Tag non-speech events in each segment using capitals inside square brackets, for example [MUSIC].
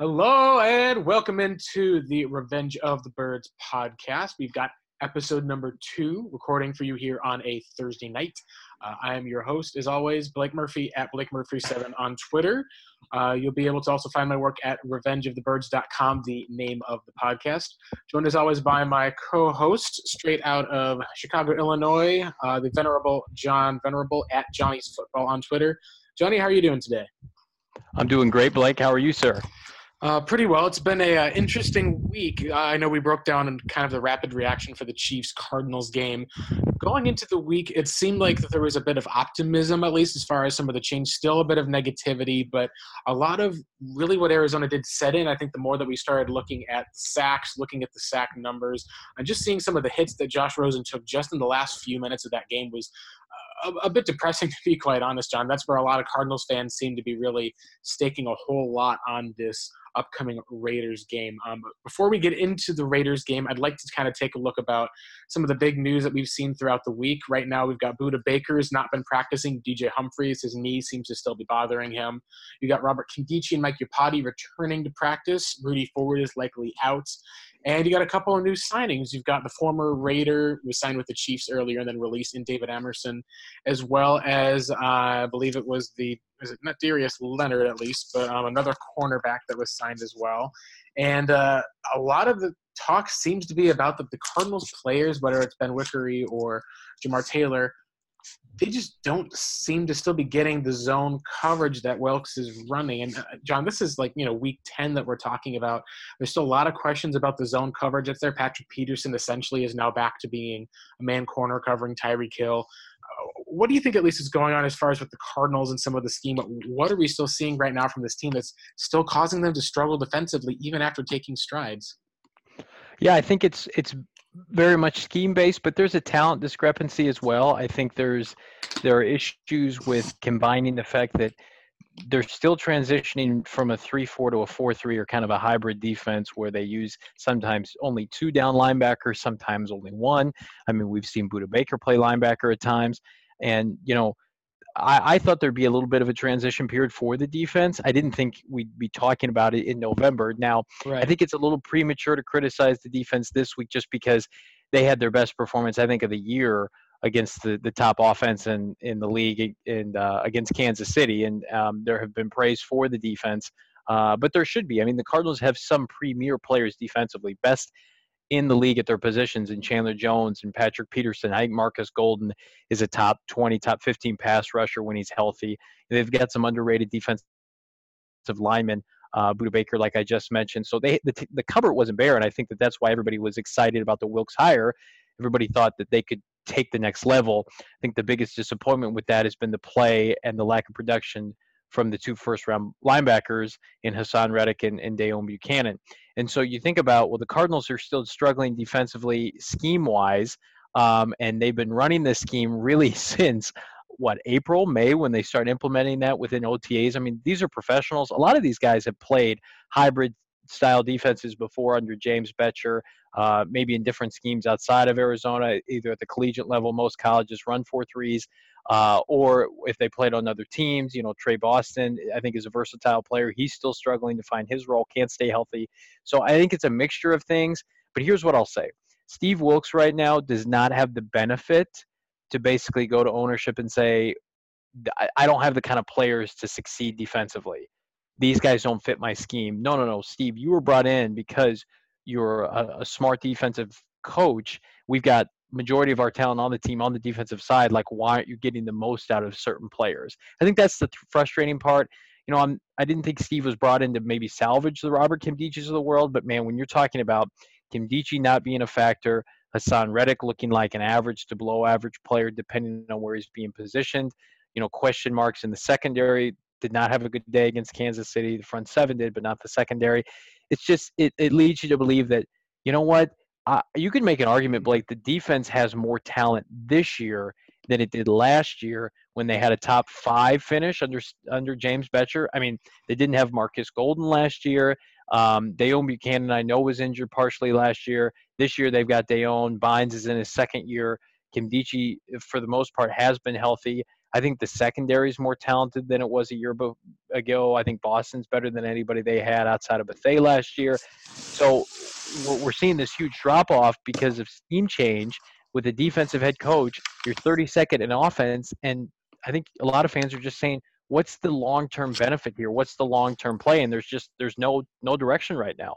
Hello and welcome into the Revenge of the Birds podcast. We've got episode number two recording for you here on a Thursday night. Uh, I am your host, as always, Blake Murphy at Blake Murphy7 on Twitter. Uh, you'll be able to also find my work at revengeofthebirds.com, the name of the podcast. Joined as always by my co host, straight out of Chicago, Illinois, uh, the venerable John Venerable at Johnny's Football on Twitter. Johnny, how are you doing today? I'm doing great, Blake. How are you, sir? Uh, pretty well. It's been a uh, interesting week. Uh, I know we broke down in kind of the rapid reaction for the Chiefs Cardinals game. Going into the week, it seemed like there was a bit of optimism, at least as far as some of the change. Still a bit of negativity, but a lot of really what Arizona did set in. I think the more that we started looking at sacks, looking at the sack numbers, and just seeing some of the hits that Josh Rosen took just in the last few minutes of that game was a, a, bit depressing [LAUGHS] to be quite honest, John. That's where a lot of Cardinals fans seem to be really staking a whole lot on this upcoming Raiders game. Um, before we get into the Raiders game, I'd like to kind of take a look about some of the big news that we've seen throughout the week. Right now, we've got Budda Baker's not been practicing. DJ Humphries, his knee seems to still be bothering him. You got Robert Nkemdiche and Mike Iupati returning to practice. Rudy Ford is likely out. And you got a couple of new signings. You've got the former Raider who signed with the Chiefs earlier and then released in David Amerson, as well as uh, I believe it was the is it not Darius Leonard at least, but um, another cornerback that was signed as well. And uh, a lot of the talk seems to be about the, the Cardinals players, whether it's Benwikere or Jamar Taylor, they just don't seem to still be getting the zone coverage that Wilks is running. And uh, John, this is like you know week ten that we're talking about. There's still a lot of questions about the zone coverage. It's there. Patrick Peterson essentially is now back to being a man corner covering Tyreek Hill. What do you think at least is going on as far as with the Cardinals and some of the scheme? What are we still seeing right now from this team that's still causing them to struggle defensively even after taking strides? Yeah, I think it's it's very much scheme based, but there's a talent discrepancy as well. I think there's there are issues with combining the fact that they're still transitioning from a 3-4 to a 4-3 or kind of a hybrid defense where they use sometimes only two down linebackers, sometimes only one. I mean, we've seen Budda Baker play linebacker at times. And, you know, I, I, thought there'd be a little bit of a transition period for the defense. I didn't think we'd be talking about it in November. Now, right. I think it's a little premature to criticize the defense this week just because they had their best performance, I think, of the year against the, the top offense in, in the league and uh, against Kansas City. And um, there have been praise for the defense, uh, but there should be. I mean, the Cardinals have some premier players defensively, best in the league at their positions in Chandler Jones and Patrick Peterson. I think Marcus Golden is a top 20, top 15 pass rusher when he's healthy. They've got some underrated defensive linemen, uh, Budda Baker, like I just mentioned. So they the, the cupboard wasn't bare, and I think that that's why everybody was excited about the Wilks hire. Everybody thought that they could take the next level. I think the biggest disappointment with that has been the play and the lack of production from the two first round linebackers in Haason Reddick and, and Deone Bucannon. And so you think about, well, the Cardinals are still struggling defensively scheme wise, um, and they've been running this scheme really [LAUGHS] since what April, May when they start implementing that within OTAs. I mean, these are professionals. A lot of these guys have played hybrid style defenses before under James Bettcher, uh, maybe in different schemes outside of Arizona, either at the collegiate level. Most colleges run four threes uh, or if they played on other teams. You know, Tre Boston, I think, is a versatile player. He's still struggling to find his role, can't stay healthy. So I think it's a mixture of things. But here's what I'll say Steve Wilks right now does not have the benefit to basically go to ownership and say, I don't have the kind of players to succeed defensively. These guys don't fit my scheme. No, no, no, Steve, you were brought in because you're a, a smart defensive coach. We've got majority of our talent on the team on the defensive side, like why aren't you getting the most out of certain players? I think that's the th- frustrating part. You know, I'm I didn't think Steve was brought in to maybe salvage the Robert Kim Nkemdiches of the world, but man, when you're talking about Kim Nkemdiche not being a factor, Haason Reddick looking like an average to below average player depending on where he's being positioned, you know, question marks in the secondary. Did not have a good day against Kansas City. The front seven did, but not the secondary. It's just it, it leads you to believe that you know what uh, you could make an argument, Blake. The defense has more talent this year than it did last year when they had a top five finish under under James Bettcher. I mean, they didn't have Marcus Golden last year. Um, Deone Bucannon, I know, was injured partially last year. This year they've got Dayon. Bynes is in his second year. Nkemdiche, for the most part, has been healthy. I think the secondary is more talented than it was a year ago. I think Boston's better than anybody they had outside of Bethea last year. So we're seeing this huge drop off because of scheme change with a defensive head coach. You're 32nd in offense, and I think a lot of fans are just saying, "What's the long term benefit here? What's the long term play?" And there's just there's no no direction right now.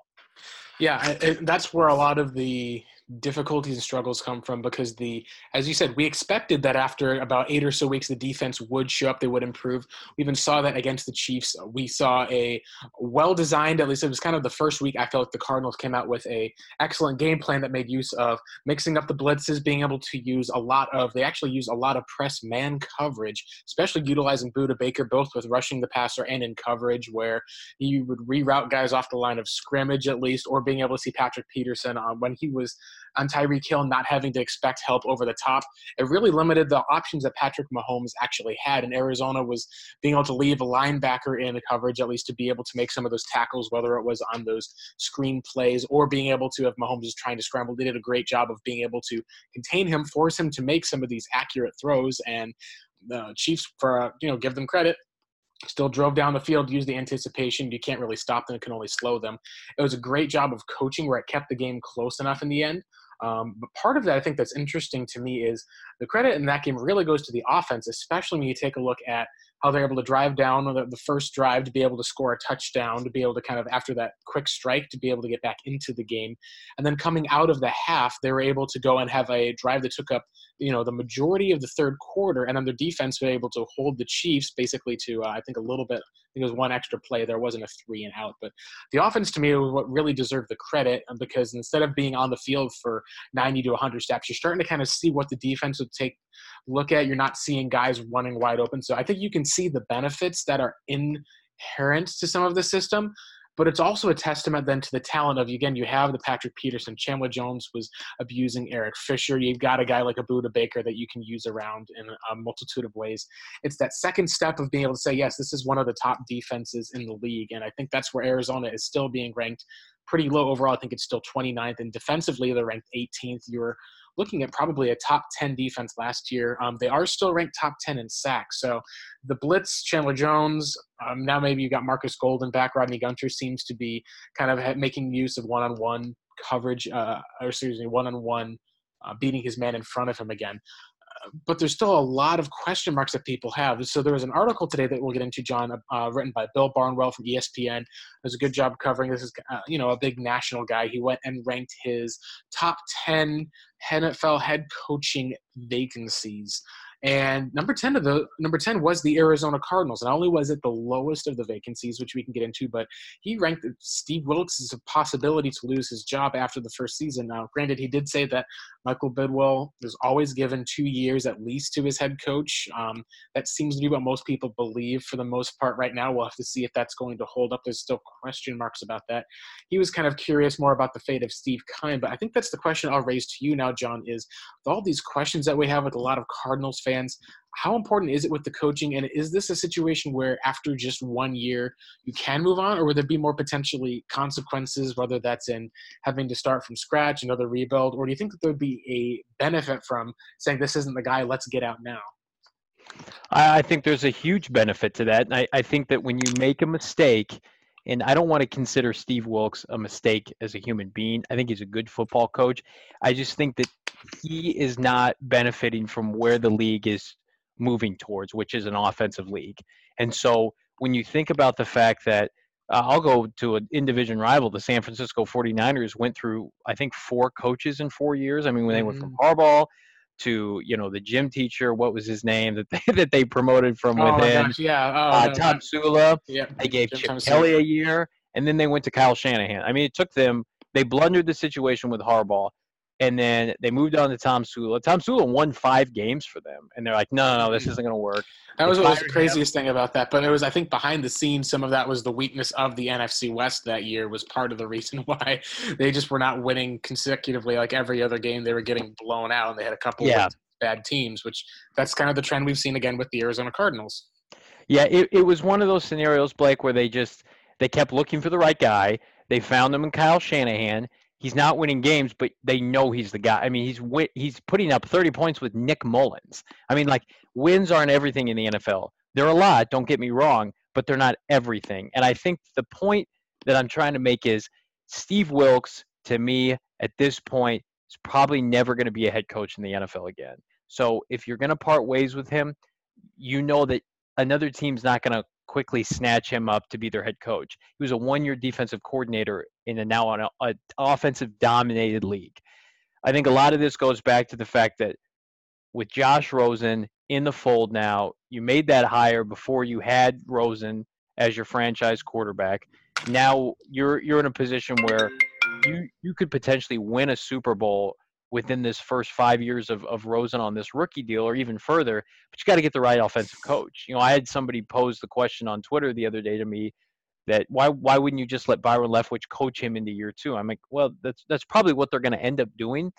Yeah, that's where a lot of the difficulties and struggles come from because the as you said we expected that after about eight or so weeks the defense would show up they would improve. We even saw that against the chiefs. We saw a well designed at least it was kind of the first week i felt like the cardinals came out with a excellent game plan that made use of mixing up the blitzes being able to use a lot of they actually use a lot of press man coverage especially utilizing Budda Baker both with rushing the passer and in coverage where you would reroute guys off the line of scrimmage at least or being able to see patrick peterson uh, when he was on Tyreek Hill not having to expect help over the top. It really limited the options that Patrick Mahomes actually had. And Arizona was being able to leave a linebacker in the coverage, at least to be able to make some of those tackles, whether it was on those screen plays or being able to, if Mahomes is trying to scramble, they did a great job of being able to contain him, force him to make some of these accurate throws. And the Chiefs, for uh, you know, give them credit, still drove down the field, used the anticipation. You can't really stop them, it can only slow them. It was a great job of coaching where it kept the game close enough in the end. Um, but part of that I think that's interesting to me is the credit in that game really goes to the offense, especially when you take a look at how they're able to drive down the, the first drive to be able to score a touchdown, to be able to kind of after that quick strike to be able to get back into the game, and then coming out of the half, they were able to go and have a drive that took up you know the majority of the third quarter, and then their defense were able to hold the Chiefs basically to uh, I think a little bit think it was one extra play. There wasn't a three and out, but the offense to me was what really deserved the credit um, because instead of being on the field for 90 to 100 steps, you're starting to kind of see what the defense would take look at. You're not seeing guys running wide open, so I think you can see the benefits that are inherent to some of the system but it's also a testament then to the talent of again you have the Patrick Peterson, Chandler Jones was abusing Eric Fisher. You've got a guy like a Budda Baker that you can use around in a multitude of ways. It's that second step of being able to say yes, this is one of the top defenses in the league, and I think that's where Arizona is still being ranked pretty low overall. I think it's still 29th, and defensively they're ranked 18th. You're looking at probably a top 10 defense last year. Um, they are still ranked top 10 in sacks. So the blitz, Chandler Jones, um, now maybe you got Marcus Golden back. Rodney Gunter seems to be kind of making use of one on one coverage, uh, or excuse me, one on one beating his man in front of him again but there's still a lot of question marks that people have. So there was an article today that we'll get into, John, uh, written by Bill Barnwell from ESPN. Does a good job covering this. Is uh, you know a big national guy. He went and ranked his top ten NFL head coaching vacancies. And number 10 of the number 10 was the Arizona Cardinals. Not only was it the lowest of the vacancies, which we can get into, but he ranked Steve Wilks as a possibility to lose his job after the first season. Now, granted, he did say that Michael Bidwill is always given two years at least to his head coach. Um, that seems to be what most people believe for the most part right now. We'll have to see if that's going to hold up. There's still question marks about that. He was kind of curious more about the fate of Steve Keim, but I think that's the question I'll raise to you now, John, is with all these questions that we have with a lot of Cardinals fans, how important is it with the coaching? And is this a situation where after just one year you can move on, or would there be more potentially consequences, whether that's in having to start from scratch, another rebuild, or do you think that there'd be a benefit from saying this isn't the guy, let's get out now? I think there's a huge benefit to that. And I, I think that when you make a mistake, and I don't want to consider Steve Wilks a mistake as a human being. I think he's a good football coach. I just think that he is not benefiting from where the league is moving towards, which is an offensive league. And so when you think about the fact that uh, I'll go to an in division rival, the San Francisco 49ers went through, I think, four coaches in four years. I mean, when they went from mm-hmm. Harbaugh to you know the gym teacher what was his name that they, [LAUGHS] that they promoted from oh within yeah oh, uh, no, Tomsula yeah they gave Jim Chip Tom Kelly Sula. a year and then they went to Kyle Shanahan I mean it took them they blundered the situation with Harbaugh and then they moved on to Tomsula. Tom Sula won five games for them, and they're like, no, no, no this mm. isn't going to work. That was what was the craziest him. thing about that. But it was, I think, behind the scenes, some of that was the weakness of the NFC West that year was part of the reason [LAUGHS] why they just were not winning consecutively. Like every other game, they were getting blown out, and they had a couple yeah. of bad teams, which that's kind of the trend we've seen again with the Arizona Cardinals. Yeah, it, it was one of those scenarios, Blake, where they just they kept looking for the right guy. They found him in Kyle Shanahan He's not winning games, but they know he's the guy. I mean, he's he's putting up 30 points with Nick Mullens. I mean, like wins aren't everything in the NFL. They're a lot, don't get me wrong, but they're not everything. And I think the point that I'm trying to make is Steve Wilks to me at this point is probably never going to be a head coach in the NFL again. So if you're going to part ways with him, you know that another team's not going to quickly snatch him up to be their head coach. He was a one-year defensive coordinator in a now an offensive dominated league. I think a lot of this goes back to the fact that with Josh Rosen in the fold now, you made that hire before you had Rosen as your franchise quarterback. Now you're you're in a position where you you could potentially win a Super Bowl within this first five years of, of Rosen on this rookie deal or even further, but you got to get the right offensive coach. You know, I had somebody pose the question on Twitter the other day to me that why why wouldn't you just let Byron Leftwich coach him into year two? I'm like, well, that's that's probably what they're going to end up doing.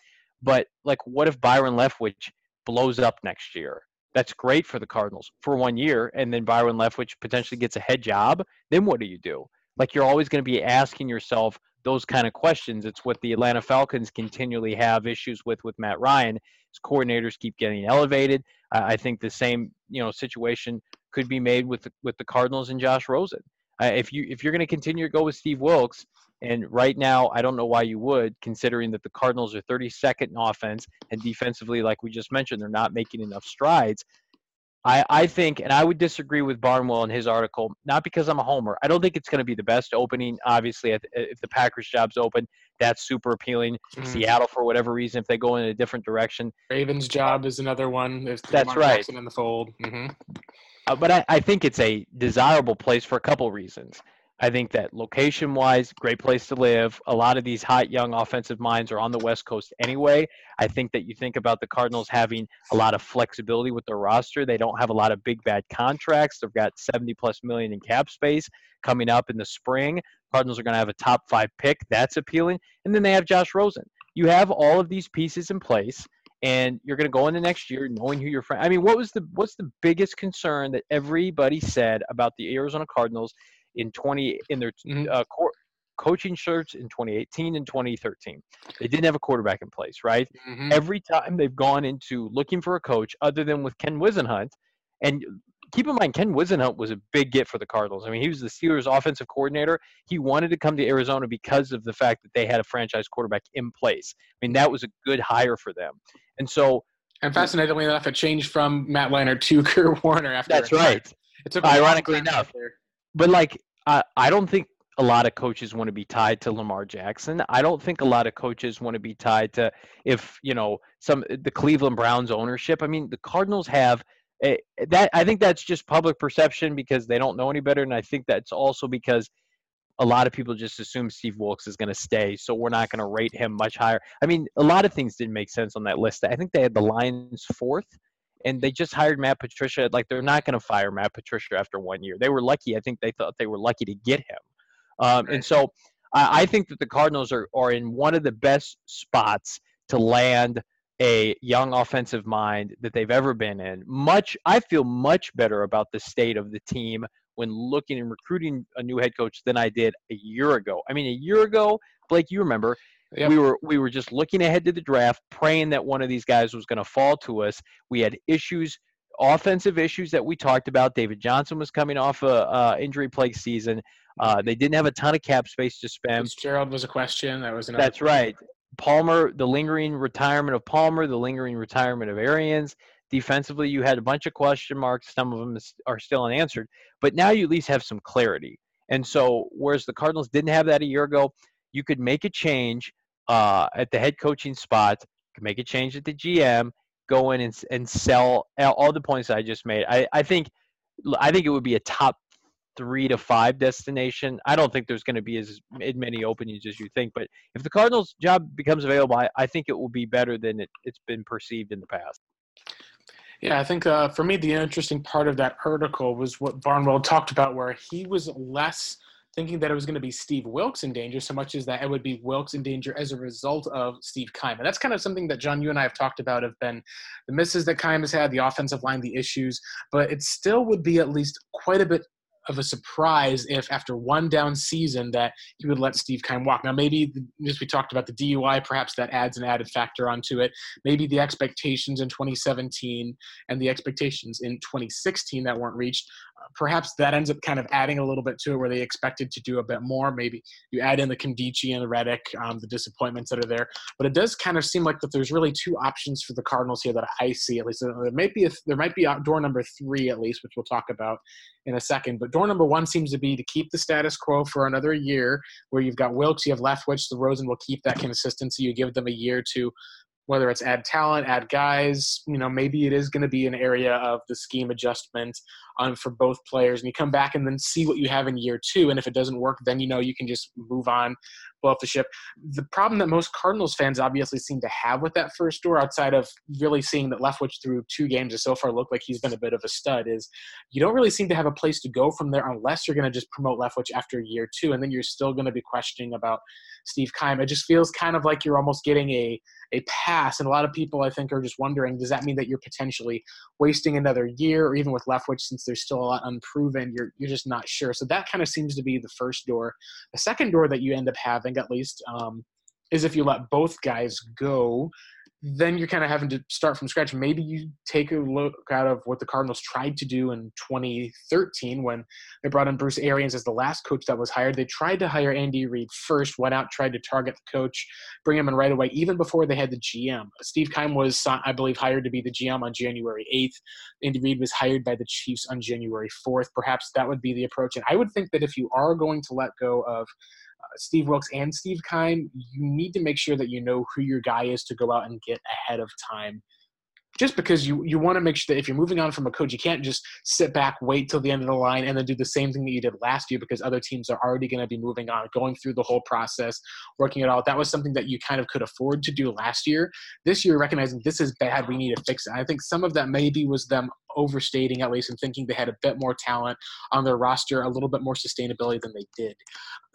But like, what if Byron Leftwich blows up next year? That's great for the Cardinals for one year, and then Byron Leftwich potentially gets a head job. Then what do you do? Like, you're always going to be asking yourself, those kind of questions. It's what the Atlanta Falcons continually have issues with with Matt Ryan. His coordinators keep getting elevated. I think the same you know situation could be made with with the Cardinals and Josh Rosen. Uh, if you if you're going to continue to go with Steve Wilks, and right now I don't know why you would, considering that the Cardinals are 32nd in offense and defensively, like we just mentioned, they're not making enough strides. I, I think, and I would disagree with Barnwell in his article, not because I'm a homer. I don't think it's going to be the best opening. Obviously, if, if the Packers job's open, that's super appealing. Mm-hmm. Seattle, for whatever reason, if they go in a different direction. Ravens' job is another one. There's that's right. Jackson in the fold. Mm-hmm. Uh, but I, I think it's a desirable place for a couple reasons. I think that location wise, great place to live. A lot of these hot young offensive minds are on the West Coast anyway. I think that you think about the Cardinals having a lot of flexibility with their roster. They don't have a lot of big bad contracts. They've got 70 plus million in cap space coming up in the spring. Cardinals are going to have a top five pick. That's appealing. And then they have Josh Rosen. You have all of these pieces in place and you're going to go into next year knowing who your friend. I mean, what was the what's the biggest concern that everybody said about the Arizona Cardinals in 20 in their mm-hmm. uh, co- coaching shirts in 2018 and 2013. They didn't have a quarterback in place, right? Mm-hmm. Every time they've gone into looking for a coach, other than with Ken Whisenhunt, and keep in mind Ken Whisenhunt was a big get for the Cardinals. I mean, he was the Steelers' offensive coordinator. He wanted to come to Arizona because of the fact that they had a franchise quarterback in place. I mean, that was a good hire for them. And so and fascinatingly enough, it changed from Matt Leinart to [LAUGHS] Kurt Warner after. That's right. It took ironically enough. But like I, I don't think a lot of coaches want to be tied to Lamar Jackson. I don't think a lot of coaches want to be tied to if you know some the Cleveland Browns ownership. I mean, the Cardinals have a, that. I think that's just public perception because they don't know any better, and I think that's also because a lot of people just assume Steve Wilks is going to stay, so we're not going to rate him much higher. I mean, a lot of things didn't make sense on that list. I think they had the Lions fourth and they just hired Matt Patricia. Like they're not going to fire Matt Patricia after one year. They were lucky. I think they thought they were lucky to get him. Um. And so I, I, think that the Cardinals are, are in one of the best spots to land a young offensive mind that they've ever been in. Much, I feel much better about the state of the team when looking and recruiting a new head coach than I did a year ago. I mean, a year ago, Blake, you remember Yep. We were we were just looking ahead to the draft, praying that one of these guys was going to fall to us. We had issues, offensive issues that we talked about. David Johnson was coming off a, a injury plague season. Uh, they didn't have a ton of cap space to spend. Gerald was a question. That was another. That's right. Palmer, the lingering retirement of Palmer, the lingering retirement of Arians. Defensively, you had a bunch of question marks. Some of them are still unanswered, but now you at least have some clarity. And so, whereas the Cardinals didn't have that a year ago, you could make a change uh, at the head coaching spot, can make a change at the GM, go in and, and sell all the points I just made. I, I think I think it would be a top three to five destination. I don't think there's going to be as many openings as you think, but if the Cardinals' job becomes available, I, I think it will be better than it, it's been perceived in the past. Yeah, I think uh, for me, the interesting part of that article was what Barnwell talked about, where he was less thinking that it was going to be Steve Wilks in danger so much as that it would be Wilks in danger as a result of Steve Keim. And that's kind of something that John, you and I have talked about have been the misses that Keim has had, the offensive line, the issues, but it still would be at least quite a bit of a surprise if after one down season that he would let Steve Keim walk. Now, maybe as we talked about the DUI, perhaps that adds an added factor onto it. Maybe the expectations in 2017 and the expectations in 2016 that weren't reached, perhaps that ends up kind of adding a little bit to it where they expected to do a bit more. Maybe you add in the Nkemdiche and the Reddick, um, the disappointments that are there. But it does kind of seem like that there's really two options for the Cardinals here that I see at least. There might be a, there might be door number three at least, which we'll talk about in a second. But door number one seems to be to keep the status quo for another year, where you've got Wilks, you have Leftwich, the Rosen will keep that consistency. You give them a year to whether it's add talent, add guys, you know, maybe it is going to be an area of the scheme adjustment um, for both players. And you come back and then see what you have in year two. And if it doesn't work, then you know you can just move on, blow the ship. The problem that most Cardinals fans obviously seem to have with that first door, outside of really seeing that Leftwich through two games has so far looked like he's been a bit of a stud, is you don't really seem to have a place to go from there unless you're going to just promote Leftwich after year two. And then you're still going to be questioning about Steve Keim. It just feels kind of like you're almost getting a a pass. And a lot of people, I think, are just wondering does that mean that you're potentially wasting another year, or even with Leftwich, since there's still a lot unproven, you're, you're just not sure. So that kind of seems to be the first door. The second door that you end up having, at least, um, is if you let both guys go then you're kind of having to start from scratch. Maybe you take a look out of what the Cardinals tried to do in 2013 when they brought in Bruce Arians as the last coach that was hired. They tried to hire Andy Reid first, went out, tried to target the coach, bring him in right away, even before they had the GM. Steve Keim was, I believe, hired to be the GM on January 8th. Andy Reid was hired by the Chiefs on January 4th. Perhaps that would be the approach. And I would think that if you are going to let go of Steve Wilks and Steve Keim, you need to make sure that you know who your guy is to go out and get ahead of time just because you you want to make sure that if you're moving on from a coach, you can't just sit back, wait till the end of the line, and then do the same thing that you did last year because other teams are already going to be moving on, going through the whole process, working it out. That was something that you kind of could afford to do last year. This year, recognizing this is bad, we need to fix it. I think some of that maybe was them overstating at least and thinking they had a bit more talent on their roster, a little bit more sustainability than they did.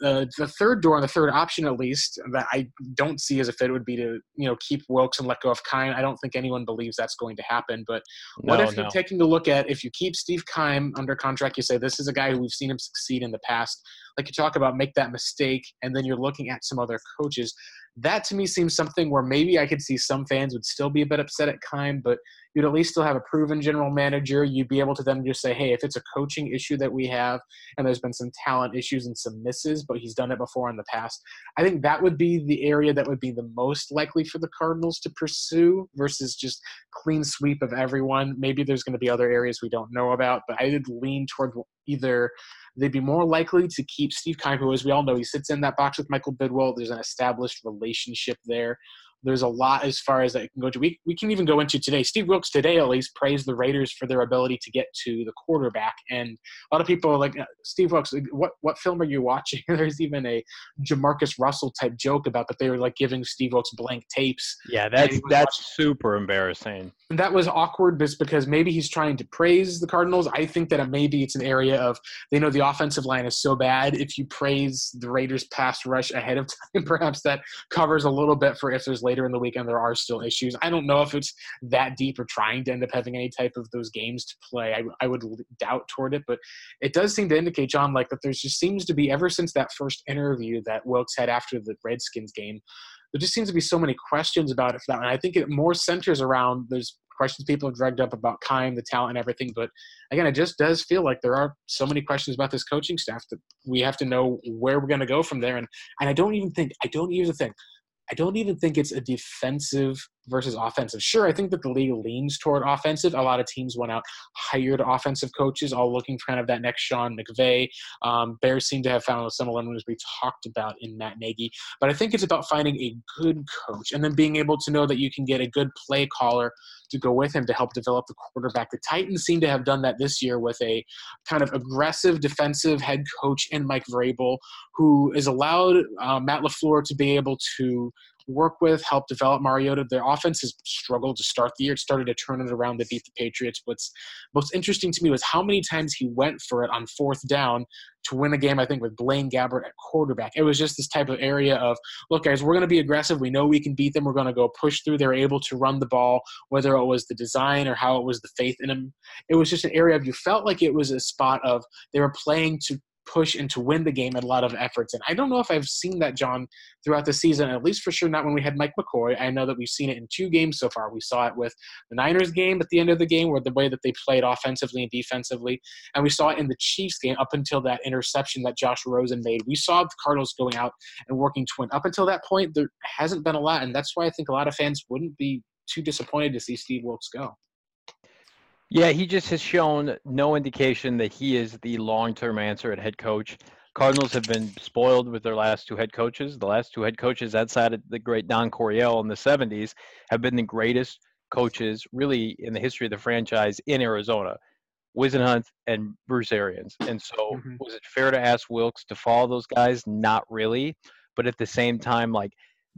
Uh, the third door and the third option, at least, that I don't see as a fit would be to you know keep Wilks and let go of Keim. I don't think anyone believes that's going to happen. But what no, if no. you're taking a look at if you keep Steve Keim under contract, you say this is a guy who we've seen him succeed in the past. Like you talk about, make that mistake, and then you're looking at some other coaches. That to me seems something where maybe I could see some fans would still be a bit upset at Keim, but you'd at least still have a proven general manager. You'd be able to then just say, hey, if it's a coaching issue that we have and there's been some talent issues and some misses, but he's done it before in the past, I think that would be the area that would be the most likely for the Cardinals to pursue versus just clean sweep of everyone. Maybe there's going to be other areas we don't know about, but I would lean toward either they'd be more likely to keep Steve Keim, who, as we all know, he sits in that box with Michael Bidwill. There's an established relationship there. There's a lot as far as that can go to. We, we can even go into today. Steve Wilks today at least praised the Raiders for their ability to get to the quarterback. And a lot of people are like, uh, Steve Wilks, what, what film are you watching? [LAUGHS] There's even a Jamarcus Russell type joke about that they were like giving Steve Wilks blank tapes. Yeah, that's that's watching. super embarrassing. And that was awkward just because maybe he's trying to praise the Cardinals. I think that maybe it's an area of they know the offensive line is so bad. If you praise the Raiders pass rush ahead of [LAUGHS] time, perhaps that covers a little bit for if there's later in the weekend there are still issues. I don't know if it's that deep or trying to end up having any type of those games to play. I, I would doubt toward it, but it does seem to indicate, John, like that there just seems to be ever since that first interview that Wilks had after the Redskins game, there just seems to be so many questions about it for that. And I think it more centers around there's questions people have dragged up about Keim, the talent, and everything. But again, it just does feel like there are so many questions about this coaching staff that we have to know where we're going to go from there. And and I don't even think I don't even think I don't even think it's a defensive versus offensive. Sure, I think that the league leans toward offensive. A lot of teams went out, hired offensive coaches, all looking for kind of that next Sean McVay. Um, Bears seem to have found a similar as we talked about in Matt Nagy. But I think it's about finding a good coach and then being able to know that you can get a good play caller to go with him to help develop the quarterback. The Titans seem to have done that this year with a kind of aggressive defensive head coach in Mike Vrabel, who has allowed uh, Matt LaFleur to be able to work with, help develop Mariota. Their offense has struggled to start the year. It started to turn it around to beat the Patriots. What's most interesting to me was how many times he went for it on fourth down to win a game, I think, with Blaine Gabbert at quarterback. It was just this type of area of, look, guys, we're going to be aggressive. We know we can beat them. We're going to go push through. They're able to run the ball, whether it was the design or how it was the faith in them. It was just an area of you felt like it was a spot of they were playing to push and to win the game at a lot of efforts. And I don't know if I've seen that, John, throughout the season, at least for sure not when we had Mike McCoy. I know that we've seen it in two games so far. We saw it with the Niners game at the end of the game, where the way that they played offensively and defensively. And we saw it in the Chiefs game up until that interception that Josh Rosen made. We saw the Cardinals going out and working to win. Up until that point, there hasn't been a lot. And that's why I think a lot of fans wouldn't be too disappointed to see Steve Wilks go. Yeah, he just has shown no indication that he is the long-term answer at head coach. Cardinals have been spoiled with their last two head coaches. The last two head coaches outside of the great Don Coryell in the 70s have been the greatest coaches really in the history of the franchise in Arizona. Whisenhunt and Bruce Arians. And so mm-hmm. was it fair to ask Wilks to follow those guys? Not really. But at the same time, like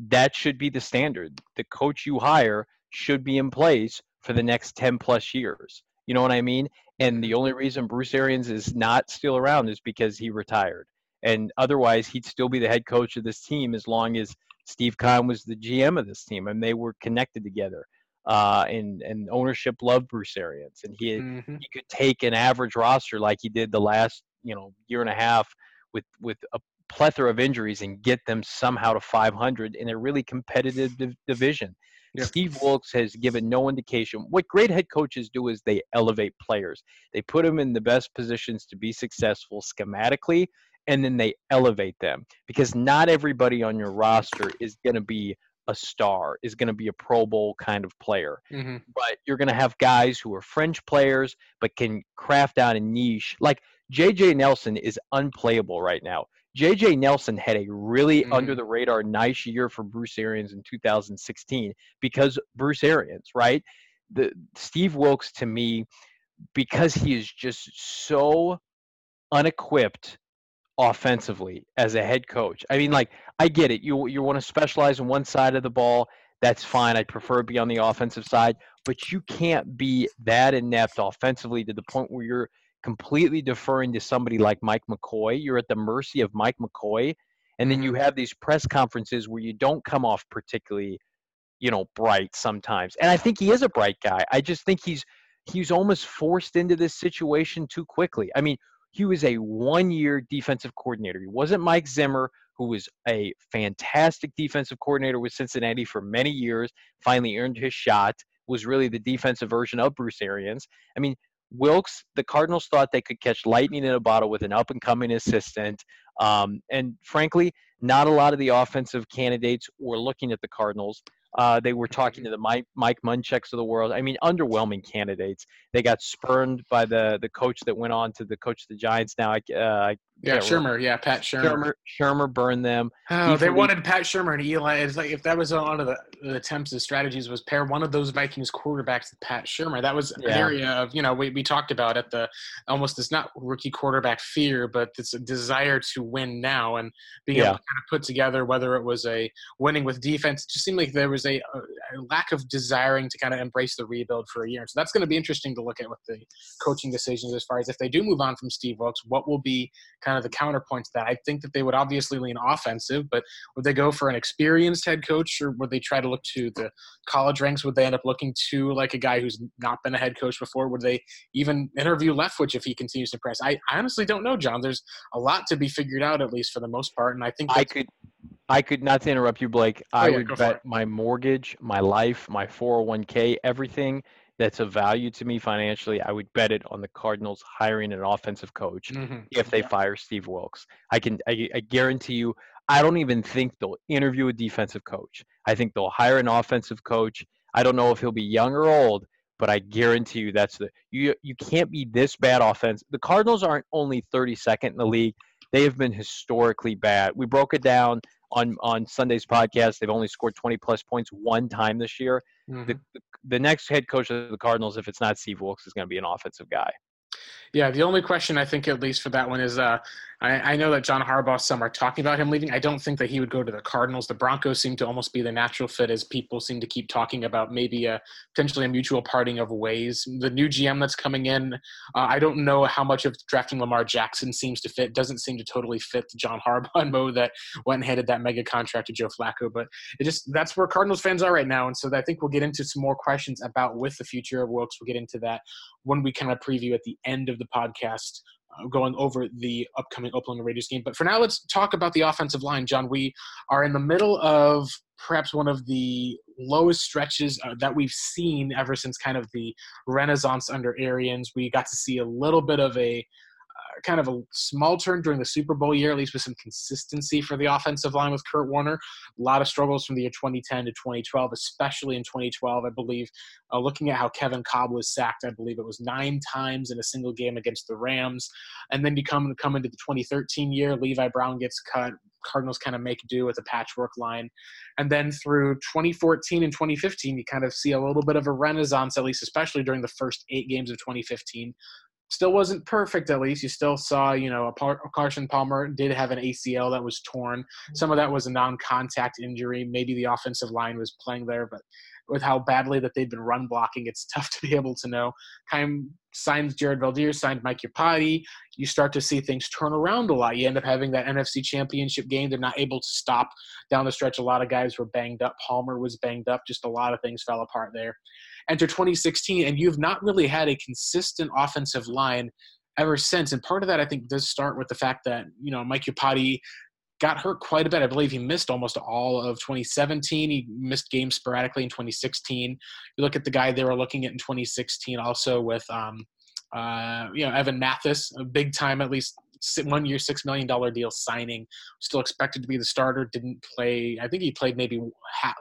that should be the standard. The coach you hire should be in place for the next 10 plus years. You know what I mean? And the only reason Bruce Arians is not still around is because he retired. And otherwise, he'd still be the head coach of this team as long as Steve Keim was the GM of this team and they were connected together. Uh, and, and ownership loved Bruce Arians. And he, mm-hmm. he could take an average roster like he did the last, you know, year and a half with, with a plethora of injuries and get them somehow to 500 in a really competitive div- division. Steve Wilks has given no indication. What great head coaches do is they elevate players. They put them in the best positions to be successful schematically, and then they elevate them because not everybody on your roster is going to be a star, is going to be a Pro Bowl kind of player. Mm-hmm. But you're going to have guys who are French players but can craft out a niche. Like JJ Nelson is unplayable right now. JJ Nelson had a really mm-hmm. under the radar nice year for Bruce Arians in 2016 because Bruce Arians, right? The Steve Wilks to me because he is just so unequipped offensively as a head coach. I mean like I get it. You you want to specialize in one side of the ball, that's fine. I'd prefer to be on the offensive side, but you can't be that inept offensively to the point where you're completely deferring to somebody like Mike McCoy. You're at the mercy of Mike McCoy. And then you mm-hmm. have these press conferences where you don't come off particularly, you know, bright sometimes. And I think he is a bright guy. I just think he's he's almost forced into this situation too quickly. I mean, he was a one-year defensive coordinator. He wasn't Mike Zimmer, who was a fantastic defensive coordinator with Cincinnati for many years, finally earned his shot, was really the defensive version of Bruce Arians. I mean, Wilks, the Cardinals thought they could catch lightning in a bottle with an up and coming assistant. Um, and frankly, not a lot of the offensive candidates were looking at the Cardinals. Uh, they were talking to the Mike, Mike Munchaks of the world. I mean, underwhelming candidates. They got spurned by the the coach that went on to the coach of the Giants. Now, uh, yeah, Shurmur. Yeah, Pat Shurmur. Shurmur, Shurmur burned them. Oh, they wanted Pat Shurmur and Eli. It's like if that was one of the, the attempts and strategies was pair one of those Vikings quarterbacks with Pat Shurmur. That was yeah. an area of you know we, we talked about at the almost it's not rookie quarterback fear, but it's a desire to win now and being yeah. able to kind of put together whether it was a winning with defense. It just seemed like there was a, a, a lack of desiring to kind of embrace the rebuild for a year. So that's going to be interesting to look at with the coaching decisions as far as if they do move on from Steve Wilks, what will be kind of the counterpoint to that. I think that they would obviously lean offensive, but would they go for an experienced head coach or would they try to look to the college ranks? Would they end up looking to like a guy who's not been a head coach before? Would they even interview Leftwich if he continues to press? I, I honestly don't know, John. There's a lot to be figured out, at least for the most part. And I think I could. I could not to interrupt you, Blake. Oh, I yeah, would bet my mortgage, my life, my 401k, everything that's of value to me financially, I would bet it on the Cardinals hiring an offensive coach mm-hmm. if they yeah. fire Steve Wilks. I can I, I guarantee you, I don't even think they'll interview a defensive coach. I think they'll hire an offensive coach. I don't know if he'll be young or old, but I guarantee you that's the you you can't be this bad offense. The Cardinals aren't only 32nd in the league; they have been historically bad. We broke it down on on Sunday's podcast. They've only scored 20 plus points one time this year. Mm-hmm. The, the, next head coach of the Cardinals, if it's not Steve Wilks, is going to be an offensive guy. Yeah, the only question I think, at least for that one, is uh, I, I, know that John Harbaugh, some are talking about him leaving. I don't think that he would go to the Cardinals. The Broncos seem to almost be the natural fit as people seem to keep talking about maybe a potentially a mutual parting of ways. The new GM that's coming in, uh, I don't know how much of drafting Lamar Jackson seems to fit. Doesn't seem to totally fit the John Harbaugh [LAUGHS] and Mo that went and handed that mega contract to Joe Flacco. But it just that's where Cardinals fans are right now. And so I think we'll get into some more questions about with the future of Wilks. We'll get into that when we kind of preview at the end of the podcast going over the upcoming Oakland Raiders game. But for now, let's talk about the offensive line, John. We are in the middle of perhaps one of the lowest stretches uh, that we've seen ever since kind of the renaissance under Arians. We got to see a little bit of a kind of a small turn during the Super Bowl year, at least with some consistency for the offensive line with Kurt Warner. A lot of struggles from the year 2010 to 2012, especially in 2012, I believe. Uh, looking at how Kevin Kolb was sacked, I believe it was nine times in a single game against the Rams. And then you come, come into the 2013 year, Levi Brown gets cut. Cardinals kind of make do with a patchwork line. And then through 2014 and 2015, you kind of see a little bit of a renaissance, at least especially during the first eight games of 2015 still wasn't perfect at least. You still saw you know a, Par- carson palmer did have an acl that was torn. Mm-hmm. Some of that was a non-contact injury. Maybe the offensive line was playing there but with how badly that they've been run blocking it's [LAUGHS] tough to be able to know. Keim signs jared veldheer signed mike Iupati. you start to see things turn around a lot. You end up having that nfc championship game. They're not able to stop down the stretch. A lot of guys were banged up. Palmer was banged up. Just a lot of things fell apart there enter 2016, and you've not really had a consistent offensive line ever since. And part of that, I think, does start with the fact that you know Mike Iupati got hurt quite a bit. I believe he missed almost all of 2017. He missed games sporadically in 2016. You look at the guy they were looking at in 2016, also with um, uh, you know Evan Mathis, a big time at least one year, six million dollar deal signing. Still expected to be the starter. Didn't play. I think he played maybe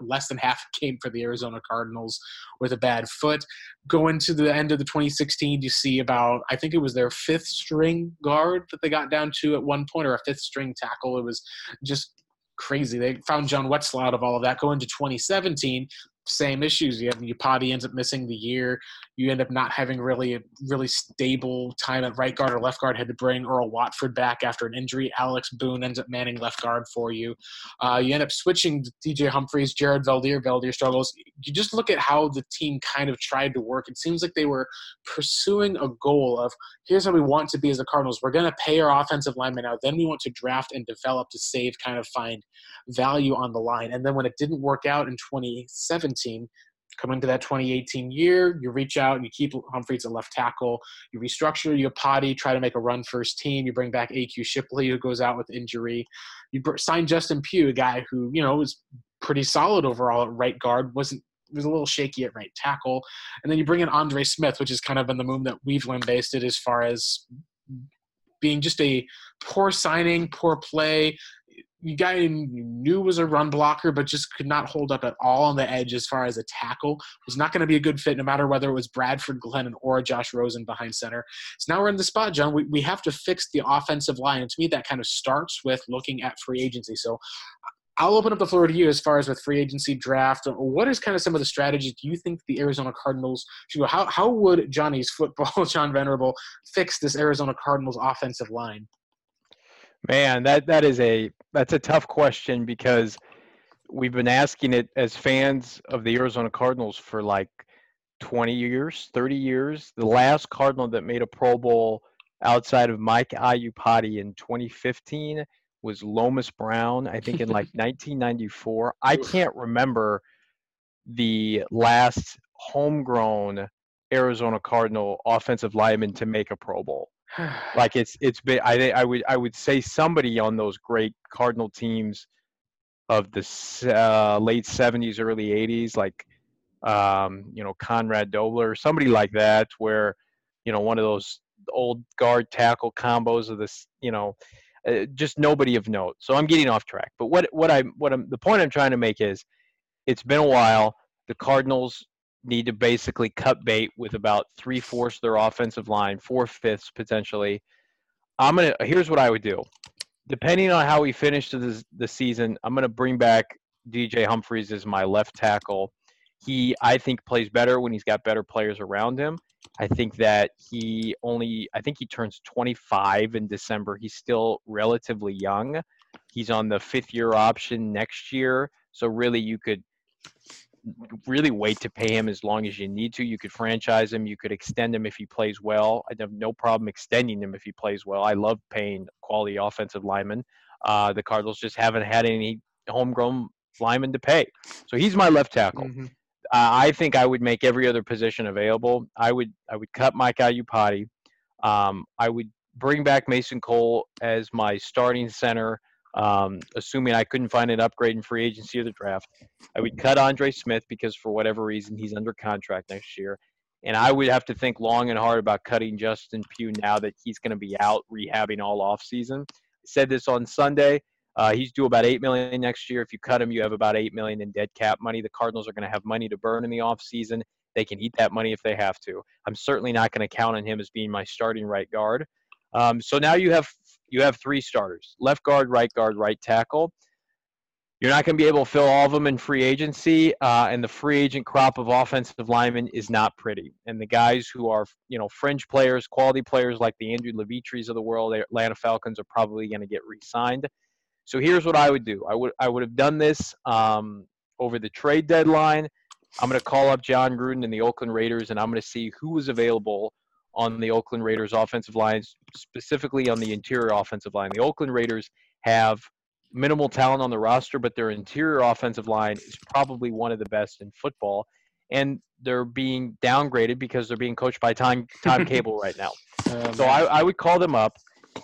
less than half a game for the Arizona Cardinals with a bad foot. Going to the end of the 2016, you see about I think it was their fifth string guard that they got down to at one point, or a fifth string tackle. It was just crazy. They found John Wetzel out of all of that. Going to 2017, same issues. You have Iupati ends up missing the year. You end up not having really a really stable time at right guard or left guard. Had to bring Earl Watford back after an injury. Alex Boone ends up manning left guard for you. Uh, you end up switching DJ Humphries, Jared Veldheer. Veldheer struggles. You just look at how the team kind of tried to work. It seems like they were pursuing a goal of here's how we want to be as the Cardinals. We're going to pay our offensive linemen out. Then we want to draft and develop to save, kind of find value on the line. And then when it didn't work out in 2017, coming into that 2018 year, you reach out and you keep Humphries at left tackle. You restructure Iupati, try to make a run first team. You bring back AQ Shipley, who goes out with injury. You sign Justin Pugh, a guy who you know was pretty solid overall at right guard, wasn't was a little shaky at right tackle, and then you bring in Andre Smith, which has kind of been the move that we've lambasted as far as being just a poor signing, poor play, you guy knew was a run blocker, but just could not hold up at all on the edge as far as a tackle. Was not going to be a good fit, no matter whether it was Bradford Glennon or Josh Rosen behind center. So now we're in the spot, John. We, we have to fix the offensive line. And to me, that kind of starts with looking at free agency. So I'll open up the floor to you as far as with free agency draft. What is kind of some of the strategies do you think the Arizona Cardinals should go? How, how would Johnny's football, [LAUGHS] John Venerable, fix this Arizona Cardinals offensive line? Man, that that is a that's a tough question because we've been asking it as fans of the Arizona Cardinals for like 20 years, 30 years. The last Cardinal that made a Pro Bowl outside of Mike Iupati in 2015 was Lomas Brown, I think in like [LAUGHS] 1994. I can't remember the last homegrown Arizona Cardinal offensive lineman to make a Pro Bowl like it's it's been I I would I would say somebody on those great Cardinal teams of the uh, late '70s, early '80s, like um, you know Conrad Dobler, somebody like that, where you know one of those old guard tackle combos of this, you know, uh, just nobody of note. So I'm getting off track. But what what I what I'm the point I'm trying to make is, it's been a while. The Cardinals need to basically cut bait with about three fourths of their offensive line, four fifths potentially. I'm gonna. Here's what I would do. Depending on how we finish the the season, I'm gonna bring back DJ Humphries as my left tackle. He, I think, plays better when he's got better players around him. I think that he only, I think he turns 25 in December. He's still relatively young. He's on the fifth year option next year. So really, you could really wait to pay him as long as you need to. You could franchise him. You could extend him if he plays well. I have no problem extending him if he plays well. I love paying quality offensive linemen. Uh, the Cardinals just haven't had any homegrown linemen to pay. So he's my left tackle. Mm-hmm. Uh, I think I would make every other position available. I would I would cut Mike Iupati. Um, I would bring back Mason Cole as my starting center, um, assuming I couldn't find an upgrade in free agency or the draft. I would cut Andre Smith because for whatever reason he's under contract next year. And I would have to think long and hard about cutting Justin Pugh now that he's going to be out rehabbing all off season. I said this on Sunday. Uh, he's due about eight million next year. If you cut him, you have about eight million in dead cap money. The Cardinals are going to have money to burn in the offseason. They can eat that money if they have to. I'm certainly not going to count on him as being my starting right guard. Um, so now you have you have three starters: left guard, right guard, right tackle. You're not going to be able to fill all of them in free agency, uh, and the free agent crop of offensive linemen is not pretty. And the guys who are, you know, fringe players, quality players like the Andrew Levitres of the world, Atlanta Falcons are probably going to get re-signed. So here's what I would do. I would I would have done this um, over the trade deadline. I'm going to call up Jon Gruden and the Oakland Raiders, and I'm going to see who was available on the Oakland Raiders offensive lines, specifically on the interior offensive line. The Oakland Raiders have minimal talent on the roster, but their interior offensive line is probably one of the best in football. And they're being downgraded because they're being coached by Tom Tom [LAUGHS] Cable right now. Um, so I, I would call them up,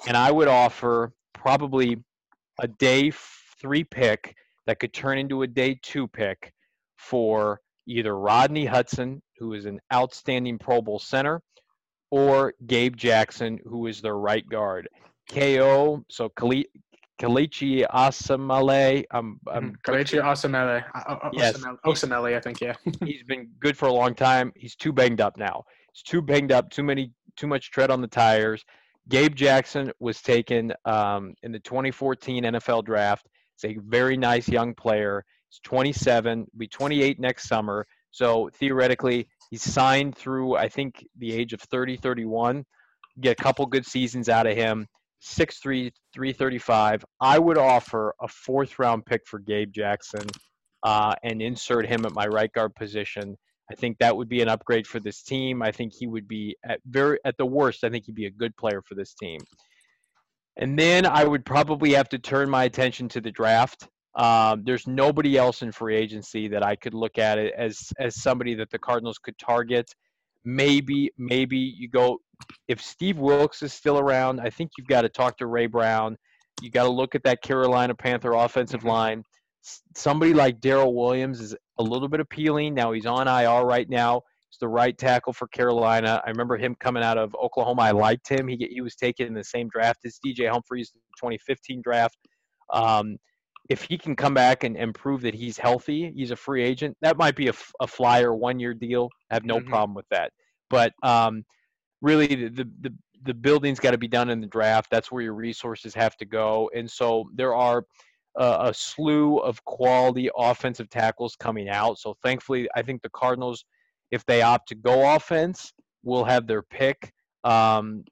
and I would offer probably a day three pick that could turn into a day two pick for either Rodney Hudson, who is an outstanding Pro Bowl center, or Gabe Jackson, who is their right guard. KO, so Kali, Kelechi Osemele. Um, um, Kelechi Osemele. Yes. Osemele, I think, yeah. [LAUGHS] he's been good for a long time. He's too banged up now. He's too banged up, too many, too much tread on the tires. Gabe Jackson was taken um, in the 2014 NFL draft. He's a very nice young player. He's 27, be 28 next summer. So theoretically, he's signed through I think the age of 30, 31. Get a couple good seasons out of him. 6'3", 335. I would offer a fourth round pick for Gabe Jackson uh, and insert him at my right guard position I think that would be an upgrade for this team. I think he would be at very at the worst. I think he'd be a good player for this team. And then I would probably have to turn my attention to the draft. Um, there's nobody else in free agency that I could look at it as as somebody that the Cardinals could target. Maybe maybe you go if Steve Wilks is still around. I think you've got to talk to Ray Brown. You got to look at that Carolina Panther offensive mm-hmm. line somebody like Daryl Williams is a little bit appealing. Now he's on IR right now. He's the right tackle for Carolina. I remember him coming out of Oklahoma. I liked him. He he was taken in the same draft as DJ Humphries, 2015 draft. Um, if he can come back and, and prove that he's healthy, he's a free agent. That might be a, a flyer one year deal. I have no mm-hmm. problem with that. But um, really, the, the the building's got to be done in the draft. That's where your resources have to go. And so there are uh, a slew of quality offensive tackles coming out. So thankfully, I think the Cardinals, if they opt to go offense, will have their pick. Um,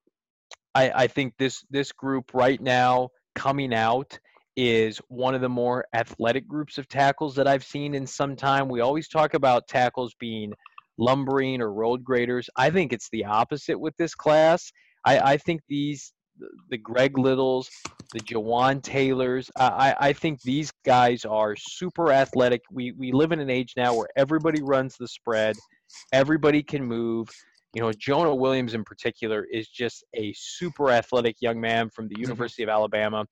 I, I think this this group right now coming out is one of the more athletic groups of tackles that I've seen in some time. We always talk about tackles being lumbering or road graders. I think it's the opposite with this class. I, I think these the Greg Littles, the Jawaan Taylors. I, I think these guys are super athletic. We we live in an age now where everybody runs the spread, everybody can move. You know, Jonah Williams in particular is just a super athletic young man from the mm-hmm. University of Alabama.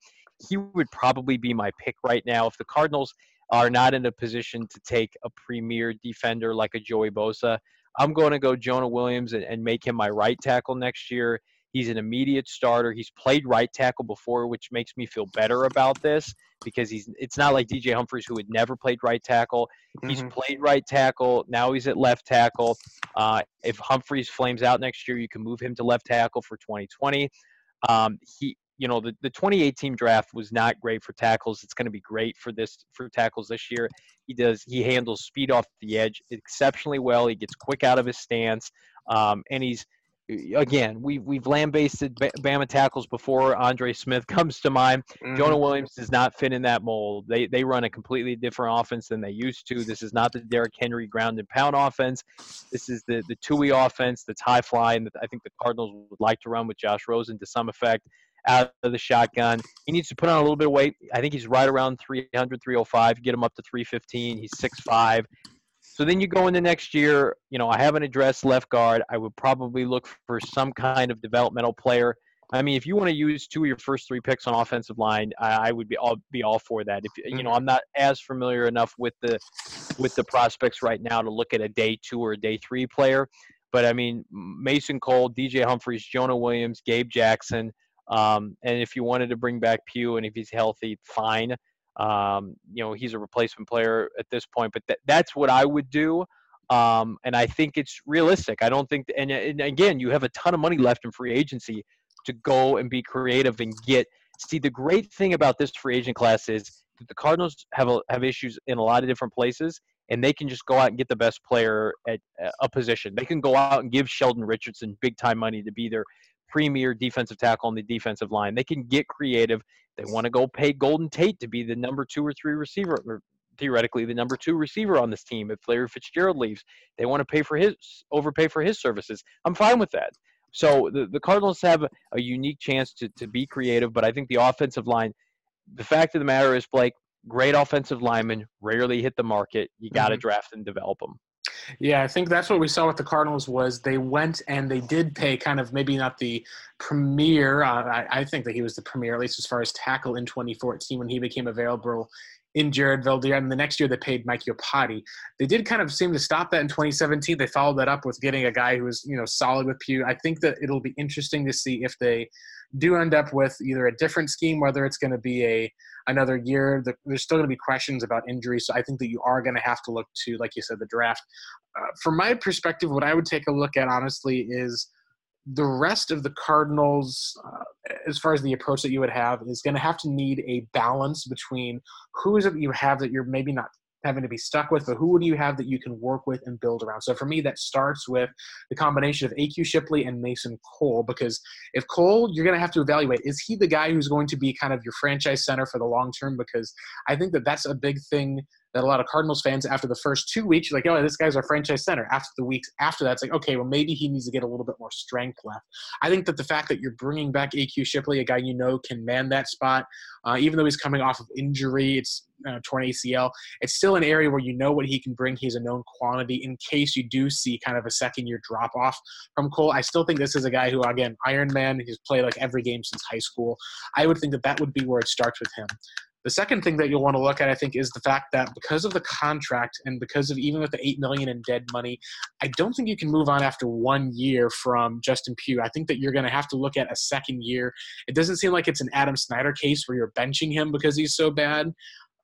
He would probably be my pick right now if the Cardinals are not in a position to take a premier defender like a Joey Bosa. I'm going to go Jonah Williams and, and make him my right tackle next year He's an immediate starter. He's played right tackle before, which makes me feel better about this because he's it's not like DJ Humphries who had never played right tackle. Mm-hmm. He's played right tackle. Now he's at left tackle. Uh, if Humphries flames out next year, you can move him to left tackle for 2020. Um, he you know the, the 2018 draft was not great for tackles it's going to be great for this for tackles this year he does he handles speed off the edge exceptionally well he gets quick out of his stance Um, and he's again, we've we've lambasted Bama tackles before. Bama tackles before. Andre Smith [LAUGHS] comes to mind. Mm-hmm. Jonah Williams does not fit in that mold. They they run a completely different offense than they used to. This is not the Derrick Henry ground and pound offense. This is the the Tua offense that's high flying that I think the Cardinals would like to run with Josh Rosen to some effect out of the shotgun. He needs to put on a little bit of weight. I think he's right around 300, 305. Get him up to 315. He's 6'5. So then you go into next year. You know, I haven't addressed left guard. I would probably look for some kind of developmental player. I mean, if you want to use two of your first three picks on offensive line, I, I would be all be all for that. If you know, mm-hmm. I'm not as familiar enough with the with the prospects right now to look at a day two or a day three player. But I mean, Mason Cole, DJ Humphries, Jonah Williams, Gabe Jackson, um, and if you wanted to bring back Pugh and if he's healthy, fine. Um, you know, he's a replacement player at this point, but th- that's what I would do. Um, and I think it's realistic. I don't think, and, and again, you have a ton of money left in free agency to go and be creative and get. See, the great thing about this free agent class is that the Cardinals have a, have issues in a lot of different places, and they can just go out and get the best player at a position. They can go out and give Sheldon Richardson big time money to be their premier defensive tackle on the defensive line. They can get creative. They want to go pay Golden Tate to be the number two or three receiver, or theoretically the number two receiver on this team. If Larry Fitzgerald leaves, they want to pay for his overpay for his services. I'm fine with that. So the, the Cardinals have a, unique chance to, to be creative, but I think the offensive line, the fact of the matter is, Blake, great offensive linemen rarely hit the market. You got to mm-hmm. draft and develop them. Yeah, I think that's what we saw with the Cardinals was they went and they did pay kind of maybe not the premier. Uh, I, I, think that he was the premier, at least as far as tackle in 2014 when he became available in Jared Veldheer. And the next year they paid Mike Iupati. They did kind of seem to stop that in 2017. They followed that up with getting a guy who was, you know, solid with Pugh. I think that it'll be interesting to see if they do end up with either a different scheme, whether it's going to be a another year. The, there's still going to be questions about injuries, so I think that you are going to have to look to, like you said, the draft. Uh, from my perspective, what I would take a look at honestly is the rest of the Cardinals, uh, as far as the approach that you would have, is going to have to need a balance between who is it that you have that you're maybe not having to be stuck with, but who do you have that you can work with and build around? So for me, that starts with the combination of AQ Shipley and Mason Cole, because if Cole, you're going to have to evaluate, is he the guy who's going to be kind of your franchise center for the long term? Because I think that that's a big thing that a lot of Cardinals fans, after the first two weeks, like, oh, this guy's our franchise center. After the weeks after that, it's like, okay, well, maybe he needs to get a little bit more strength left. I think that the fact that you're bringing back AQ Shipley, a guy you know can man that spot, uh, even though he's coming off of injury, it's uh, torn ACL, it's still an area where you know what he can bring. He's a known quantity in case you do see kind of a second year drop off from Cole. I still think this is a guy who, again, Iron Man, he's played like every game since high school. I would think that that would be where it starts with him. The second thing that you'll want to look at, I think, is the fact that because of the contract and because of even with the eight million in dead money, I don't think you can move on after one year from Justin Pugh. I think that you're going to have to look at a second year. It doesn't seem like it's an Adam Snyder case where you're benching him because he's so bad.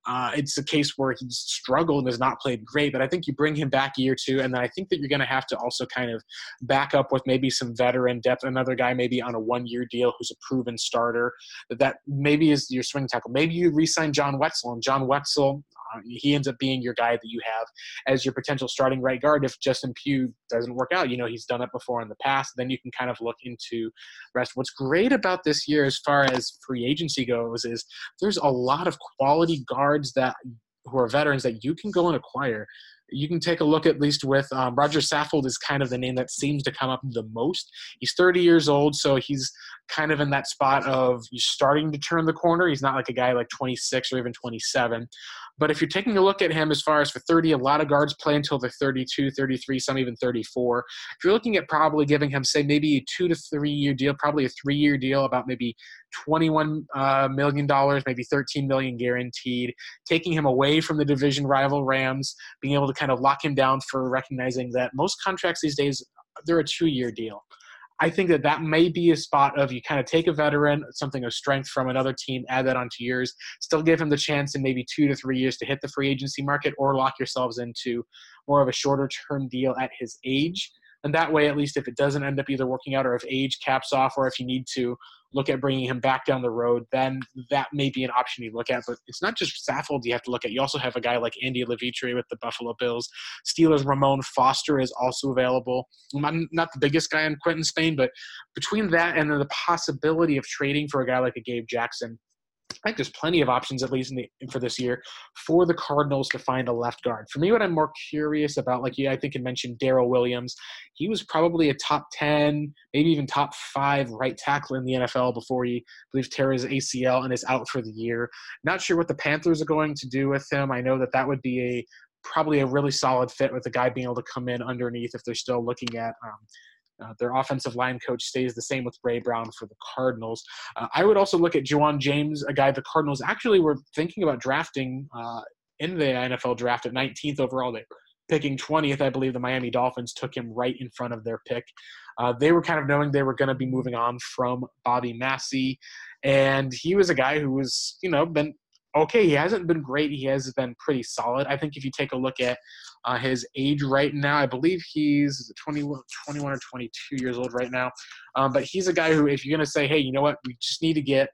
Uh, it's a case where he's struggled and has not played great, but I think you bring him back year two, and then I think that you're going to have to also kind of back up with maybe some veteran depth, another guy maybe on a one-year deal who's a proven starter. That maybe is your swing tackle. Maybe you re-sign John Wetzel, and John Wetzel uh, he ends up being your guy that you have as your potential starting right guard if Justin Pugh doesn't work out. You know, he's done it before in the past. Then you can kind of look into rest. What's great about this year as far as free agency goes is there's a lot of quality guards that who are veterans that you can go and acquire you can take a look at least with um, Roger Saffold is kind of the name that seems to come up the most. He's 30 years old, so he's kind of in that spot of you starting to turn the corner. He's not like a guy like 26 or even 27. But if you're taking a look at him as far as for 30, a lot of guards play until they're 32, 33, some even 34. If you're looking at probably giving him, say, maybe a two to three year deal, probably a three year deal, about maybe $21 uh, million, maybe 13 million guaranteed, taking him away from the division rival Rams, being able to kind of lock him down for recognizing that most contracts these days, they're a two year deal. I think that that may be a spot of you kind of take a veteran, something of strength from another team, add that onto yours, still give him the chance in maybe two to three years to hit the free agency market or lock yourselves into more of a shorter term deal at his age. And that way, at least if it doesn't end up either working out or if age caps off or if you need to look at bringing him back down the road, then that may be an option you look at. But it's not just Saffold you have to look at. You also have a guy like Andy Levitre with the Buffalo Bills. Steelers Ramon Foster is also available. I'm not the biggest guy in Quinton Spain, but between that and the possibility of trading for a guy like a Gabe Jackson, I think there's plenty of options, at least the, for this year, for the Cardinals to find a left guard. For me, what I'm more curious about, like you, I think you mentioned Daryl Williams. He was probably a top 10, maybe even top five right tackle in the NFL before he, I believe, tear his ACL and is out for the year. Not sure what the Panthers are going to do with him. I know that that would be a probably a really solid fit with the guy being able to come in underneath if they're still looking at um, uh, their offensive line coach stays the same with Ray Brown for the Cardinals. Uh, I would also look at Ja'Wuan James, a guy the Cardinals actually were thinking about drafting uh, in the NFL draft at 19th overall. They picking 20th. I believe the Miami Dolphins took him right in front of their pick. Uh, they were kind of knowing they were going to be moving on from Bobby Massie, and he was a guy who was, you know, been okay. He hasn't been great. He has been pretty solid. I think if you take a look at uh, his age right now, I believe he's 21, 21 or 22 years old right now. Um, but he's a guy who, if you're going to say, hey, you know what, we just need to get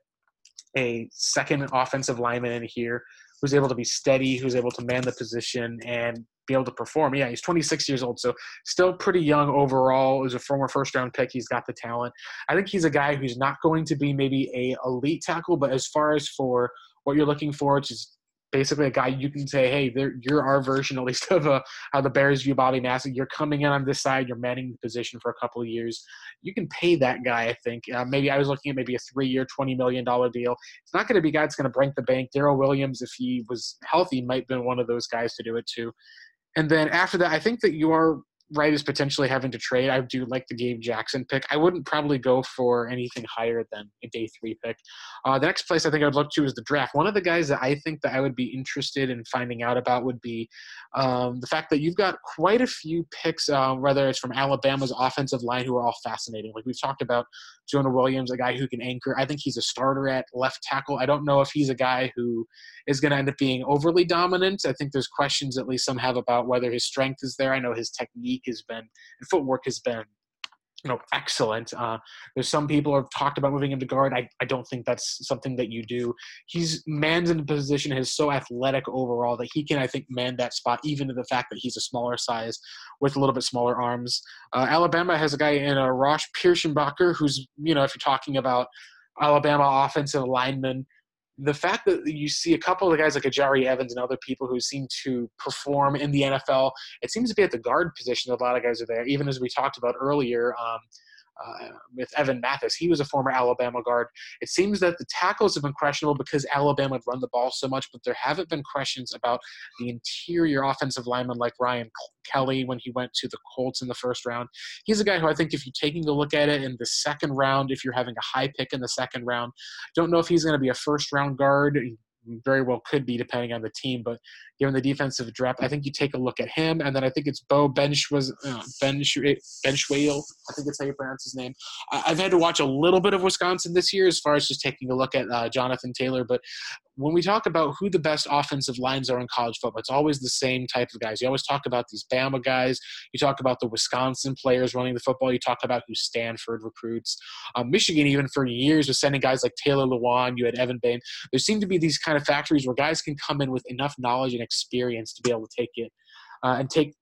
a second offensive lineman in here who's able to be steady, who's able to man the position and be able to perform. Yeah, he's 26 years old, so still pretty young overall. As a former first round pick, he's got the talent. I think he's a guy who's not going to be maybe a elite tackle, but as far as for what you're looking for, which is basically a guy you can say, hey, you're our version at least [LAUGHS] of uh, how the Bears view Bobby Massie. You're coming in on this side, you're manning the position for a couple of years. You can pay that guy, I think. Uh, maybe I was looking at maybe a three-year, $20 million deal. It's not going to be a guy that's going to break the bank. Daryl Williams, if he was healthy, might have been one of those guys to do it too. And then after that, I think that you are right is potentially having to trade. I do like the Gabe Jackson pick. I wouldn't probably go for anything higher than a day three pick. Uh, the next place I think I'd look to is the draft. One of the guys that I think that I would be interested in finding out about would be um, the fact that you've got quite a few picks, uh, whether it's from Alabama's offensive line, who are all fascinating. Like we've talked about Jonah Williams, a guy who can anchor. I think he's a starter at left tackle. I don't know if he's a guy who is going to end up being overly dominant. I think there's questions, at least some have, about whether his strength is there. I know his technique has been and footwork has been you know excellent. Uh, there's some people have talked about moving him to guard. I, I don't think that's something that you do. He's man's in the position is so athletic overall that he can i think man that spot even to the fact that he's a smaller size with a little bit smaller arms. Uh, alabama has a guy in a Ross Pierschbacher who's you know if you're talking about alabama offensive lineman the fact that you see a couple of guys like Ajari Evans and other people who seem to perform in the NFL, it seems to be at the guard position. A lot of guys are there. Even as we talked about earlier, um, uh, with Evan Mathis. He was a former Alabama guard. It seems that the tackles have been questionable because Alabama had run the ball so much, but there haven't been questions about the interior offensive lineman like Ryan Kelly when he went to the Colts in the first round. He's a guy who I think if you're taking a look at it in the second round, if you're having a high pick in the second round, don't know if he's going to be a first round guard very well could be depending on the team. But given the defensive depth, I think you take a look at him, and then I think it's Bo Bench was uh, Bench Benzschawel. I think that's how you pronounce his name. I, have had to watch a little bit of Wisconsin this year as far as just taking a look at uh, Jonathan Taylor, but when we talk about who the best offensive lines are in college football, it's always the same type of guys. You always talk about these Bama guys. You talk about the Wisconsin players running the football. You talk about who Stanford recruits. Um, Michigan, even for years, was sending guys like Taylor Lewan. You had Evan Bain. There seem to be these kind of factories where guys can come in with enough knowledge and experience to be able to take it uh, and take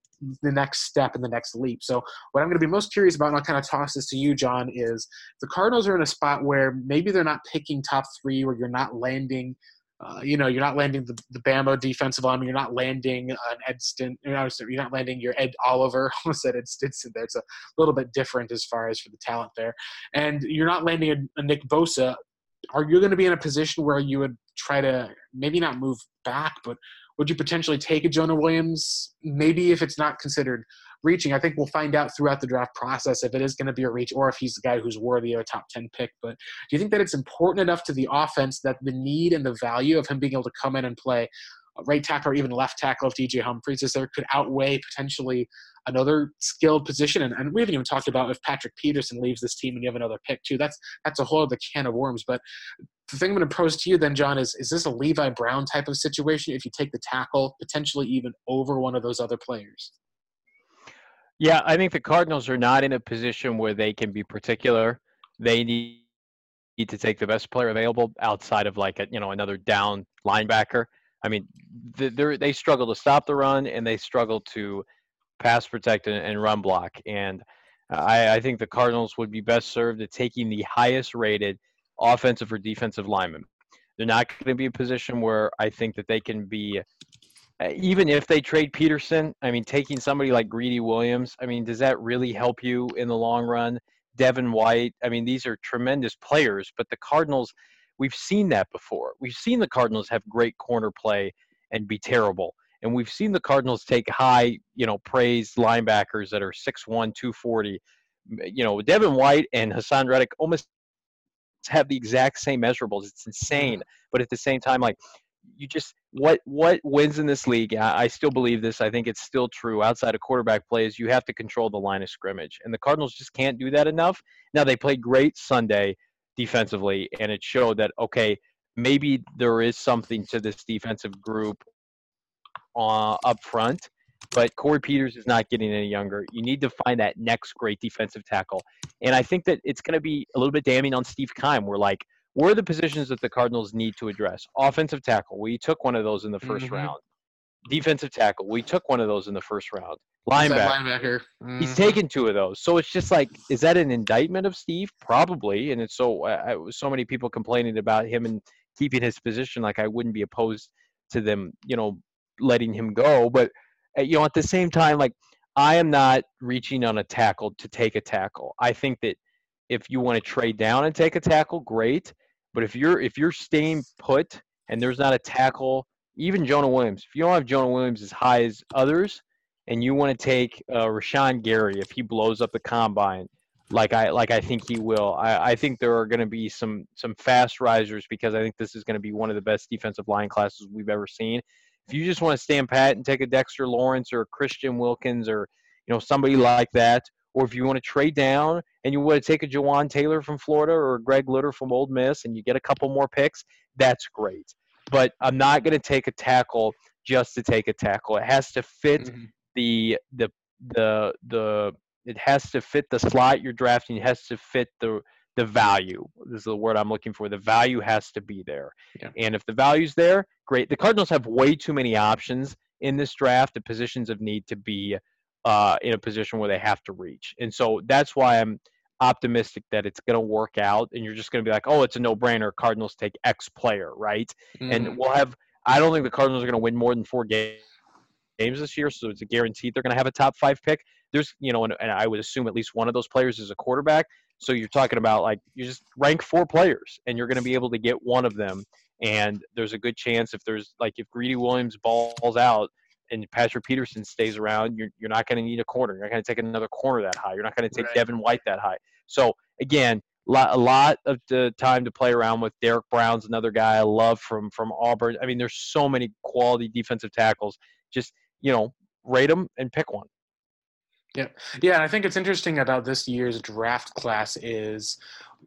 the next step and the next leap. So what I'm going to be most curious about, and I'll kind of toss this to you, John, is the Cardinals are in a spot where maybe they're not picking top three, where you're not landing – uh, you know, you're not landing the, the defensive lineman. You're not landing an Edston. You know, you're not landing your Ed Oliver. [LAUGHS] I almost said Ed Stinson there. It's a little bit different as far as for the talent there. And you're not landing a, a Nick Bosa. Are you going to be in a position where you would try to maybe not move back, but would you potentially take a Jonah Williams? Maybe if it's not considered reaching. I think we'll find out throughout the draft process if it is going to be a reach or if he's the guy who's worthy of a top 10 pick. But do you think that it's important enough to the offense that the need and the value of him being able to come in and play uh, right tackle or even left tackle if DJ Humphries is there could outweigh potentially another skilled position. And, and, we haven't even talked about if Patrick Peterson leaves this team and you have another pick too. That's that's a whole other can of worms. But the thing I'm going to pose to you then, John, is is this a Levi Brown type of situation if you take the tackle potentially even over one of those other players? Yeah, I think the Cardinals are not in a position where they can be particular. They need to take the best player available outside of like a you know another down linebacker. I mean, they they struggle to stop the run and they struggle to pass protect and, and run block. And I, I, think the Cardinals would be best served at taking the highest rated offensive or defensive lineman. They're not going to be a position where I think that they can be, uh, even if they trade Peterson. I mean, taking somebody like Greedy Williams. I mean, does that really help you in the long run? Devin White. I mean, these are tremendous players, but the Cardinals, we've seen that before. We've seen the Cardinals have great corner play and be terrible. And we've seen the Cardinals take high, you know, praised linebackers that are 6'1, 240. You know, Devin White and Haason Reddick almost have the exact same measurables. It's insane. But at the same time, like you just what what wins in this league I, I, still believe this. I think it's still true. Outside of quarterback plays you have to control the line of scrimmage. And the cardinals just can't do that enough. Now they played great sunday defensively and it showed that okay maybe there is something to this defensive group uh, up front but Corey Peters is not getting any younger. You need to find that next great defensive tackle. And I think that it's going to be a little bit damning on Steve Keim. We're like, where are the positions that the Cardinals need to address? Offensive tackle, we took one of those in the 1st mm-hmm. round. Defensive tackle, we took one of those in the first round. Linebacker, linebacker. Mm-hmm. he's taken two of those. So it's just like, is that an indictment of Steve? Probably. And it's so uh, so many people complaining about him and keeping his position. Like I wouldn't be opposed to them, you know, letting him go. But you know, at the same time, like I am not reaching on a tackle to take a tackle. I think that if you want to trade down and take a tackle, great. But if you're if you're staying put and there's not a tackle, even Jonah Williams, if you don't have Jonah Williams as high as others, and you want to take uh, Rashan Gary if he blows up the combine, like I like I think he will. I, I think there are going to be some some fast risers because I think this is going to be one of the best defensive line classes we've ever seen. If you just want to stand pat and take a Dexter Lawrence or Christian Wilkins or you know somebody like that, or if you want to trade down and you want to take a Jawaan Taylor from Florida or Greg Little from Ole Miss and you get a couple more picks, that's great. But I'm not going to take a tackle just to take a tackle. It has to fit mm-hmm. the the the the it has to fit the slot you're drafting. It has to fit the the value. This is the word I'm looking for. The value has to be there. Yeah. And if the value's there, great. The Cardinals have way too many options in this draft. The positions of need to be uh, in a position where they have to reach. And so that's why I'm optimistic that it's going to work out. And you're just going to be like, oh, it's a no brainer. Cardinals take X player, right? Mm. And we'll have, I don't think the Cardinals are going to win more than four games games this year, so it's a guaranteed they're going to have a top five pick. There's, you know, and, and, I would assume at least one of those players is a quarterback. So you're talking about like you just rank four players, and you're going to be able to get one of them. And there's a good chance if there's like if Greedy Williams balls out, and Patrick Peterson stays around, you're, you're not going to need a corner. You're not going to take another corner that high. You're not going to take right. Devin White that high. So again, a lot of the time to play around with. Derrick Brown's another guy I love from from Auburn. I mean, there's so many quality defensive tackles. Just you know, rate them and pick one. Yeah, yeah. And I think it's interesting about this year's draft class is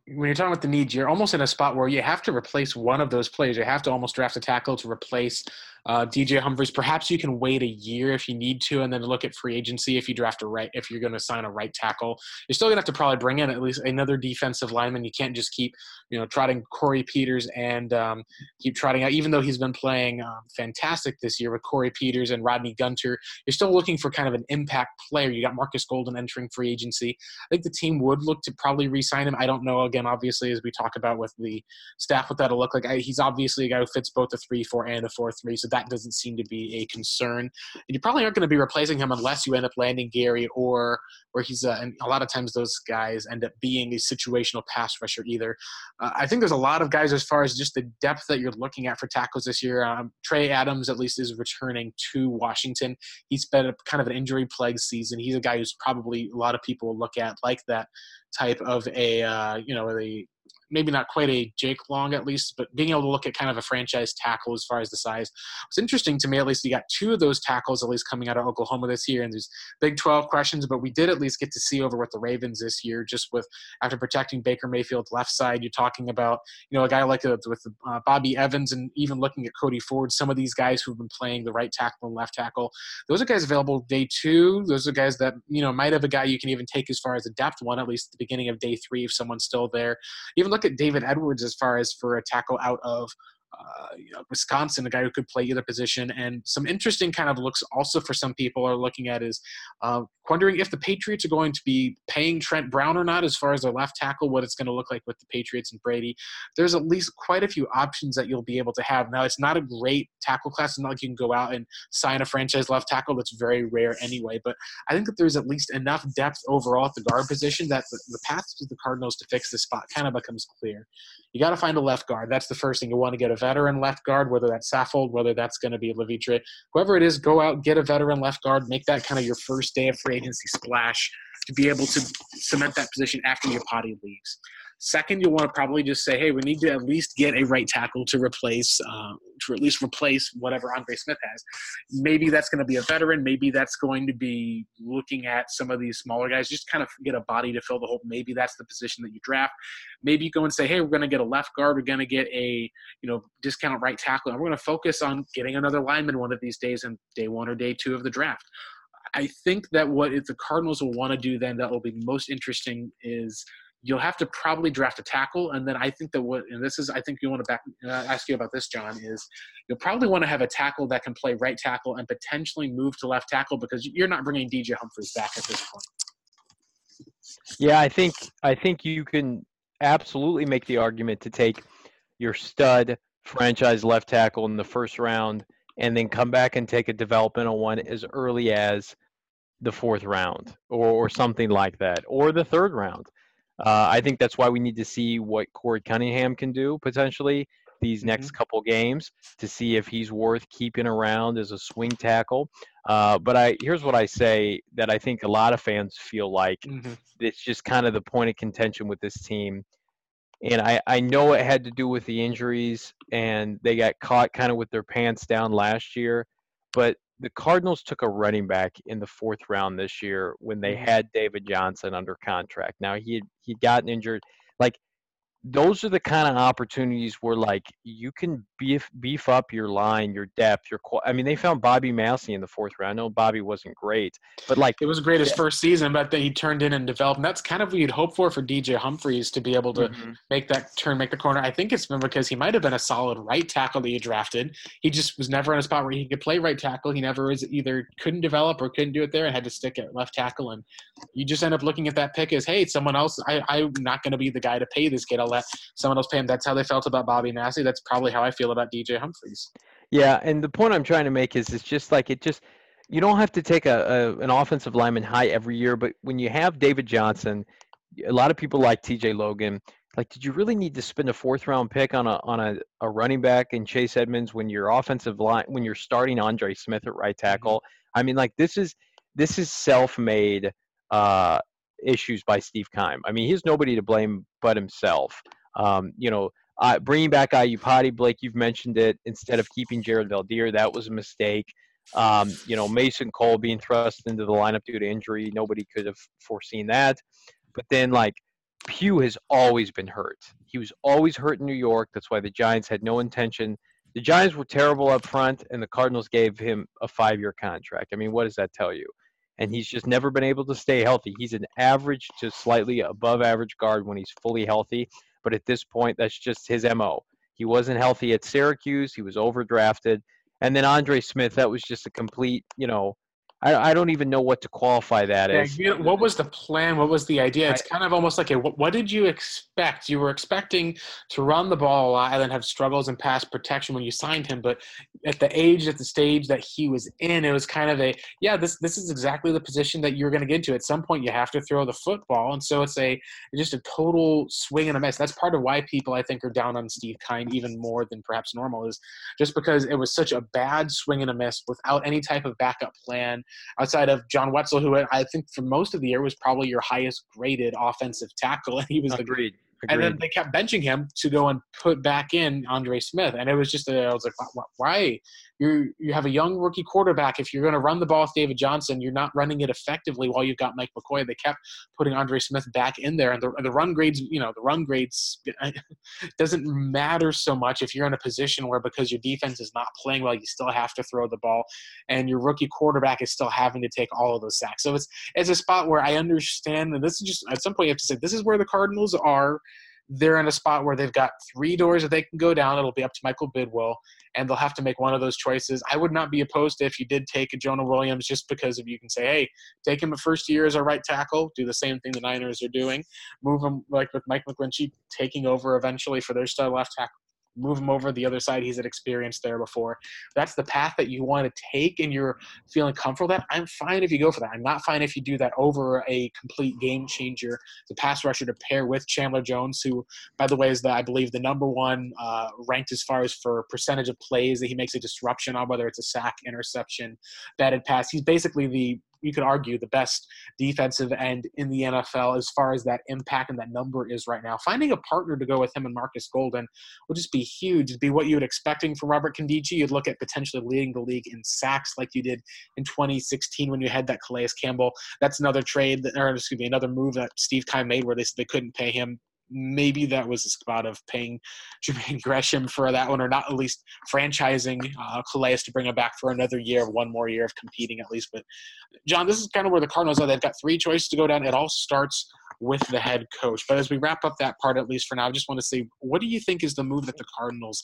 when you're talking about the needs, you're almost in a spot where you have to replace one of those players. You have to almost draft a tackle to replace uh, DJ Humphries. Perhaps you can wait a year if you need to, and then look at free agency if you draft a right. If you're going to sign a right tackle, you're still going to have to probably bring in at least another defensive lineman. You can't just keep, you know, trotting Corey Peters and um, keep trotting out. Even though he's been playing um, fantastic this year with Corey Peters and Rodney Gunter, you're still looking for kind of an impact player. You got Marcus Golden entering free agency. I think the team would look to probably re-sign him. I don't know. Again, obviously, as we talk about with the staff, what that'll look like. I, he's obviously a guy who fits both a three-four and a four-three, so that doesn't seem to be a concern. And you probably aren't going to be replacing him unless you end up landing Gary or or he's uh, and a lot of times those guys end up being a situational pass rusher either. Uh, I think there's a lot of guys as far as just the depth that you're looking at for tackles this year. Um, Trey Adams at least is returning to Washington. He's been a, kind of an injury plagued season. He's a guy who's probably a lot of people will look at like that type of a uh, you know a maybe not quite a Jake Long at least, but being able to look at kind of a franchise tackle as far as the size. It's interesting to me at least. You got two of those tackles at least coming out of Oklahoma this year, and there's Big 12 questions, but we did at least get to see over with the Ravens this year, just with after protecting Baker Mayfield left side. You're talking about you know a guy like uh, with uh, Bobby Evans, and even looking at Cody Ford. Some of these guys who've been playing the right tackle and left tackle. Those are guys available day two. Those are guys that you know might have a guy you can even take as far as a depth one at least at the beginning of day three if someone's still there. Even look at David Edwards as far as for a tackle out of uh, you know, Wisconsin, a guy who could play either position. And some interesting kind of looks also for some people are looking at is uh, wondering if the Patriots are going to be paying Trent Brown or not as far as their left tackle, what it's going to look like with the Patriots and Brady. There's at least quite a few options that you'll be able to have. Now, it's not a great tackle class. It's not like you can go out and sign a franchise left tackle. That's very rare anyway. But I think that there's at least enough depth overall at the guard position that the, the path to the Cardinals to fix this spot kind of becomes clear. You got to find a left guard. That's the first thing. You want to get a veteran left guard, whether that's Saffold, whether that's going to be Levitre. Whoever it is, go out, get a veteran left guard, make that kind of your first day of free agency splash to be able to cement that position after Iupati leaves. Second, you'll want to probably just say, hey, we need to at least get a right tackle to replace, uh, to at least replace whatever Andre Smith has. Maybe that's going to be a veteran. Maybe that's going to be looking at some of these smaller guys, just kind of get a body to fill the hole. Maybe that's the position that you draft. Maybe you go and say, hey, we're going to get a left guard. We're going to get a, you know, discount right tackle. And we're going to focus on getting another lineman one of these days in day one or day two of the draft. I think that what the Cardinals will want to do then that will be most interesting is – you'll have to probably draft a tackle, and then I think that what and this is I think you want to back uh, ask you about this, John, is you'll probably want to have a tackle that can play right tackle and potentially move to left tackle because you're not bringing DJ Humphries back at this point. Yeah, I think I think you can absolutely make the argument to take your stud franchise left tackle in the first round and then come back and take a developmental one as early as the fourth round or, or something like that or the third round uh, I think that's why we need to see what Corey Cunningham can do potentially these next mm-hmm. couple games to see if he's worth keeping around as a swing tackle. Uh, but I here's what I say that I think a lot of fans feel like mm-hmm. it's just kind of the point of contention with this team. And I, I know it had to do with the injuries and they got caught kind of with their pants down last year. But the Cardinals took a running back in the fourth round this year when they mm-hmm. had David Johnson under contract. Now he had he'd gotten injured. Like those are the kind of opportunities where like you can beef beef up your line, your depth, your. I mean, they found Bobby Massie in the fourth round. I know Bobby wasn't great, but like it was great his first season, but then he turned in and developed. And that's kind of what you'd hope for for DJ Humphries to be able to mm-hmm. make that turn, make the corner. I think it's been because he might have been a solid right tackle that you drafted. He just was never in a spot where he could play right tackle. He never was either couldn't develop or couldn't do it there and had to stick at left tackle. And you just end up looking at that pick as, hey, someone else. I, I'm not going to be the guy to pay this kid. I'll let someone else pay him. That's how they felt about Bobby Massie. That's probably how I feel about DJ Humphries. Yeah, and the point I'm trying to make is it's just like it just you don't have to take a, a an offensive lineman high every year, but when you have David Johnson, a lot of people like TJ Logan. Like, did you really need to spend a fourth round pick on a on a, a running back and Chase Edmonds when your offensive line when you're starting Andre Smith at right tackle? Mm-hmm. I mean, like this is this is self made uh, issues by Steve Keim. I mean, he's nobody to blame but himself. Um, you know, uh, bringing back Iupati, Blake, you've mentioned it, instead of keeping Jared Veldheer, that was a mistake. Um, you know, Mason Cole being thrust into the lineup due to injury, nobody could have foreseen that. But then, like, Pugh has always been hurt. He was always hurt in New York. That's why the Giants had no intention. The Giants were terrible up front, and the Cardinals gave him a five year contract. I mean, what does that tell you? And he's just never been able to stay healthy. He's an average to slightly above average guard when he's fully healthy. But at this point, that's just his MO. He wasn't healthy at Syracuse. He was overdrafted. And then Andre Smith, that was just a complete, you know, I, I don't even know what to qualify that as. What was the plan? What was the idea? It's kind of almost like a what, what, did you expect? You were expecting to run the ball a lot and then have struggles in pass protection when you signed him, but at the age, at the stage that he was in, it was kind of a yeah. This this is exactly the position that you're going to get to. At some point, you have to throw the football, and so it's a just a total swing and a miss. That's part of why people I think are down on Steve Keim even more than perhaps normal is just because it was such a bad swing and a miss without any type of backup plan outside of John Wetzel, who uh, I think for most of the year was probably your highest graded offensive tackle, and he was Agreed. the And then they kept benching him to go and put back in Andre Smith, and it was just a, I was like, why? You you have a young rookie quarterback. If you're going to run the ball with David Johnson, you're not running it effectively while you've got Mike McCoy. They kept putting Andre Smith back in there, and the, the run grades, you know, the run grades [LAUGHS] doesn't matter so much if you're in a position where because your defense is not playing well, you still have to throw the ball, and your rookie quarterback is still having to take all of those sacks. So it's it's a spot where I understand, and this is just at some point you have to say this is where the Cardinals are they're in a spot where they've got three doors that they can go down. It'll be up to Michael Bidwill, and they'll have to make one of those choices. I would not be opposed to if you did take a Jonah Williams just because if you can say, hey, take him a first year as a right tackle, do the same thing the Niners are doing, move him like with Mike McGlinchey taking over eventually for their star left tackle move him over the other side. He's had experience there before. That's the path that you want to take and you're feeling comfortable that. I'm fine if you go for that. I'm not fine if you do that over a complete game changer. The pass rusher to pair with Chandler Jones, who, by the way, is the I believe the number one uh, ranked as far as for percentage of plays that he makes a disruption on, whether it's a sack, interception, batted pass. He's basically the you could argue the best defensive end in the NFL as far as that impact and that number is right now. Finding a partner to go with him and Marcus Golden would just be huge. It'd be what you would expecting from Robert Nkemdiche. You'd look at potentially leading the league in sacks like you did in 2016 when you had that Calais Campbell. That's another trade, that, or excuse me, another move that Steve Keim made where they said they couldn't pay him maybe that was a spot of paying [LAUGHS] Jermaine Gresham for that one, or not at least franchising uh, Calais to bring him back for another year, one more year of competing at least. But John, this is kind of where the Cardinals are. They've got three choices to go down. It all starts with the head coach. But as we wrap up that part, at least for now, I just want to say, what do you think is the move that the Cardinals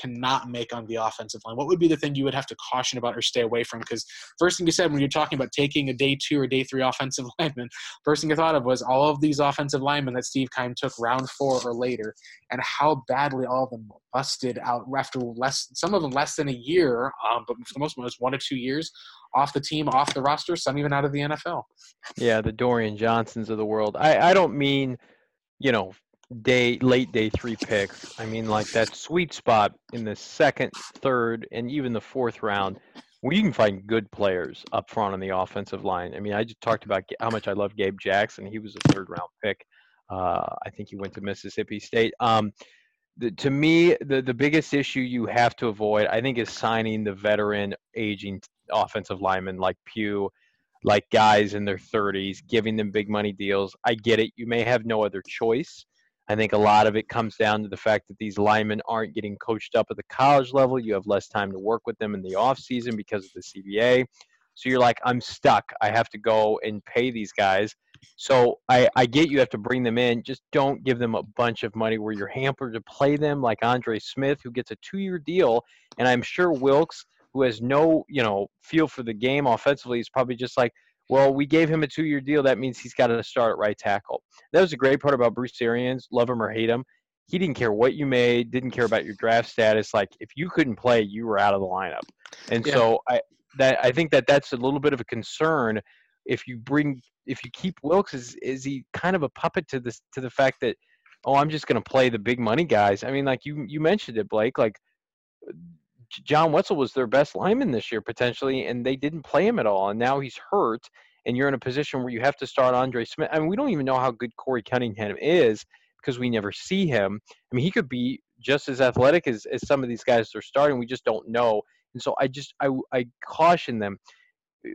cannot make on the offensive line? What would be the thing you would have to caution about or stay away from? Because first thing you said when you're talking about taking a day two or day three offensive [LAUGHS] lineman, first thing you thought of was all of these offensive linemen that Steve Keim took round four or later, and how badly all of them busted out after less, some of them less than a year, um, but for the most part, it was one or two years off the team, off the roster, some even out of the NFL. Yeah, the Dorian Johnsons of the world. I, I don't mean, you know, day late day three picks. I mean like that sweet spot in the second, third, and even the fourth round where you can find good players up front on the offensive line. I mean, I just talked about how much I love Gabe Jackson. He was a third round pick. Uh, I think he went to Mississippi State. Um, the, to me, the, the biggest issue you have to avoid, I think, is signing the veteran, aging offensive linemen like Pugh, like guys in their 30s, giving them big money deals. I get it. You may have no other choice. I think a lot of it comes down to the fact that these linemen aren't getting coached up at the college level. You have less time to work with them in the off season because of the CBA. So you're like, I'm stuck. I have to go and pay these guys. So I, I get you have to bring them in. Just don't give them a bunch of money where you're hampered to play them like Andre Smith, who gets a two year deal. And I'm sure Wilks, who has no, you know, feel for the game offensively, is probably just like, well, we gave him a two year deal. That means he's got to start at right tackle. That was a great part about Bruce Arians. Love him or hate him. He didn't care what you made, didn't care about your draft status. Like if you couldn't play, you were out of the lineup. And yeah. so I that I think that that's a little bit of a concern. If you bring if you keep Wilks is is he kind of a puppet to this to the fact that oh I'm just going to play the big money guys? I mean, like you you mentioned it, Blake. Like John Wetzel was their best lineman this year potentially, and they didn't play him at all. And now he's hurt, and you're in a position where you have to start Andre Smith. I mean, we don't even know how good Corey Cunningham is because we never see him. I mean, he could be just as athletic as, as some of these guys they're starting. We just don't know. And so I just I, I caution them.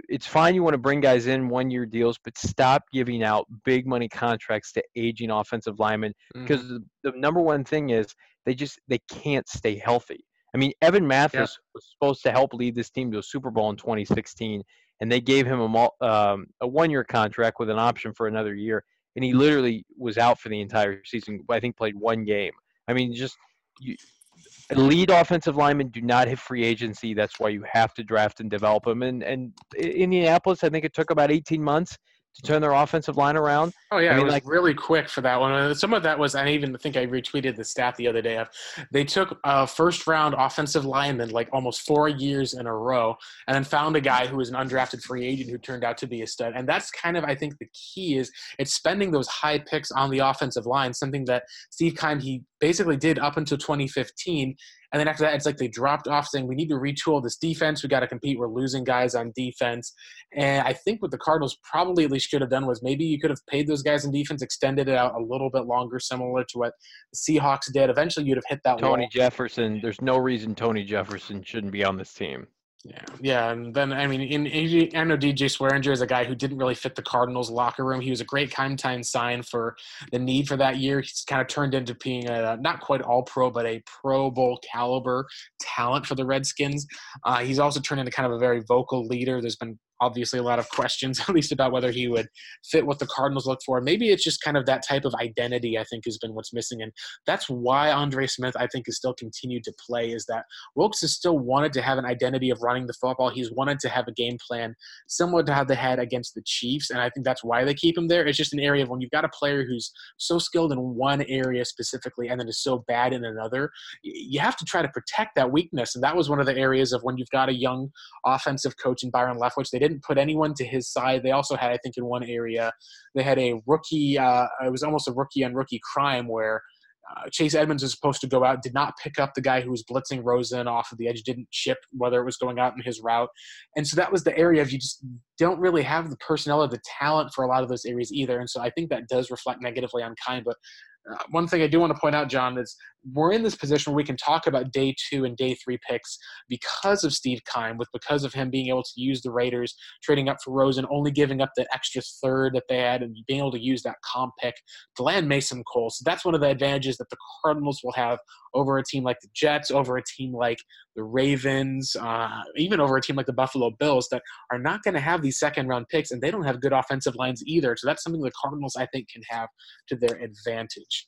It's fine you want to bring guys in one year deals, but stop giving out big money contracts to aging offensive linemen because mm-hmm. the, the number one thing is they just they can't stay healthy. I mean, Evan Mathis yeah. was supposed to help lead this team to a Super Bowl in 2016, and they gave him a, um, a one-year contract with an option for another year, and he literally was out for the entire season. I think played one game. I mean, just you, lead offensive linemen do not hit free agency. That's why you have to draft and develop them. And and Indianapolis, I think it took about 18 months to turn their offensive line around. Oh yeah, I mean, it was like, really quick for that one. Some of that was I even think I retweeted the stat the other day of they took a first round offensive lineman like almost four years in a row, and then found a guy who was an undrafted free agent who turned out to be a stud. And that's kind of I think the key is it's spending those high picks on the offensive line, something that Steve Keim he basically did up until 2015 And then after that, it's like they dropped off saying, we need to retool this defense. We got to compete. We're losing guys on defense. And I think what the Cardinals probably at least should have done was maybe you could have paid those guys in defense, extended it out a little bit longer, similar to what the Seahawks did. Eventually, you'd have hit that Tony wall. Jefferson, there's no reason Tony Jefferson shouldn't be on this team. Yeah, yeah, and then I mean, in, in, I know DJ Swearinger is a guy who didn't really fit the Cardinals' locker room. He was a great time sign for the need for that year. He's kind of turned into being a not quite all pro, but a Pro Bowl caliber talent for the Redskins. Uh, he's also turned into kind of a very vocal leader. There's been obviously a lot of questions, [LAUGHS] at least about whether he would fit what the Cardinals look for. Maybe it's just kind of that type of identity, I think, has been what's missing. And that's why Andre Smith, I think, has still continued to play, is that Wilks has still wanted to have an identity of running the football. He's wanted to have a game plan similar to how they had against the Chiefs. And I think that's why they keep him there. It's just an area of when you've got a player who's so skilled in one area specifically and then is so bad in another, you have to try to protect that weakness. And that was one of the areas of when you've got a young offensive coach in Byron Leftwich, they didn't didn't put anyone to his side. They also had, I think, in one area, they had a rookie. Uh, it was almost a rookie on rookie crime where uh, Chase Edmonds was supposed to go out, did not pick up the guy who was blitzing Rosen off of the edge, didn't chip whether it was going out in his route. And so that was the area of you just don't really have the personnel or the talent for a lot of those areas either. And so I think that does reflect negatively on Keim. But uh, one thing I do want to point out, John, is we're in this position where we can talk about day two and day three picks because of Steve Keim, with because of him being able to use the Raiders, trading up for Rosen, only giving up the extra third that they had, and being able to use that comp pick to land Mason Cole. So that's one of the advantages that the Cardinals will have over a team like the Jets, over a team like the Ravens, uh, even over a team like the Buffalo Bills that are not going to have these second round picks, and they don't have good offensive lines either. So that's something the Cardinals, I think, can have to their advantage.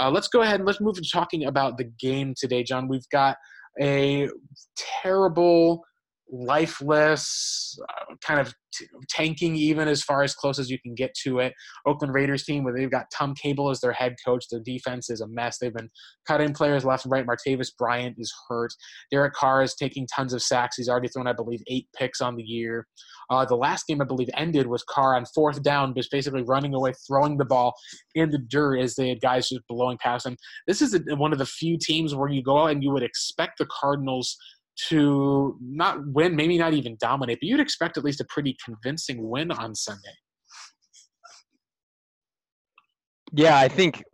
Uh, let's go ahead and let's move to talking about the game today, John. We've got a terrible lifeless, uh, kind of t- tanking even as far as close as you can get to it. Oakland Raiders team where they've got Tom Cable as their head coach. Their defense is a mess. They've been cutting players left and right. Martavis Bryant is hurt. Derek Carr is taking tons of sacks. He's already thrown, I believe, eight picks on the year. Uh, the last game I believe ended was Carr on fourth down, just basically running away, throwing the ball in the dirt as they had guys just blowing past him. This is a, one of the few teams where you go out and you would expect the Cardinals – to not win, maybe not even dominate, but you'd expect at least a pretty convincing win on Sunday. Yeah, I think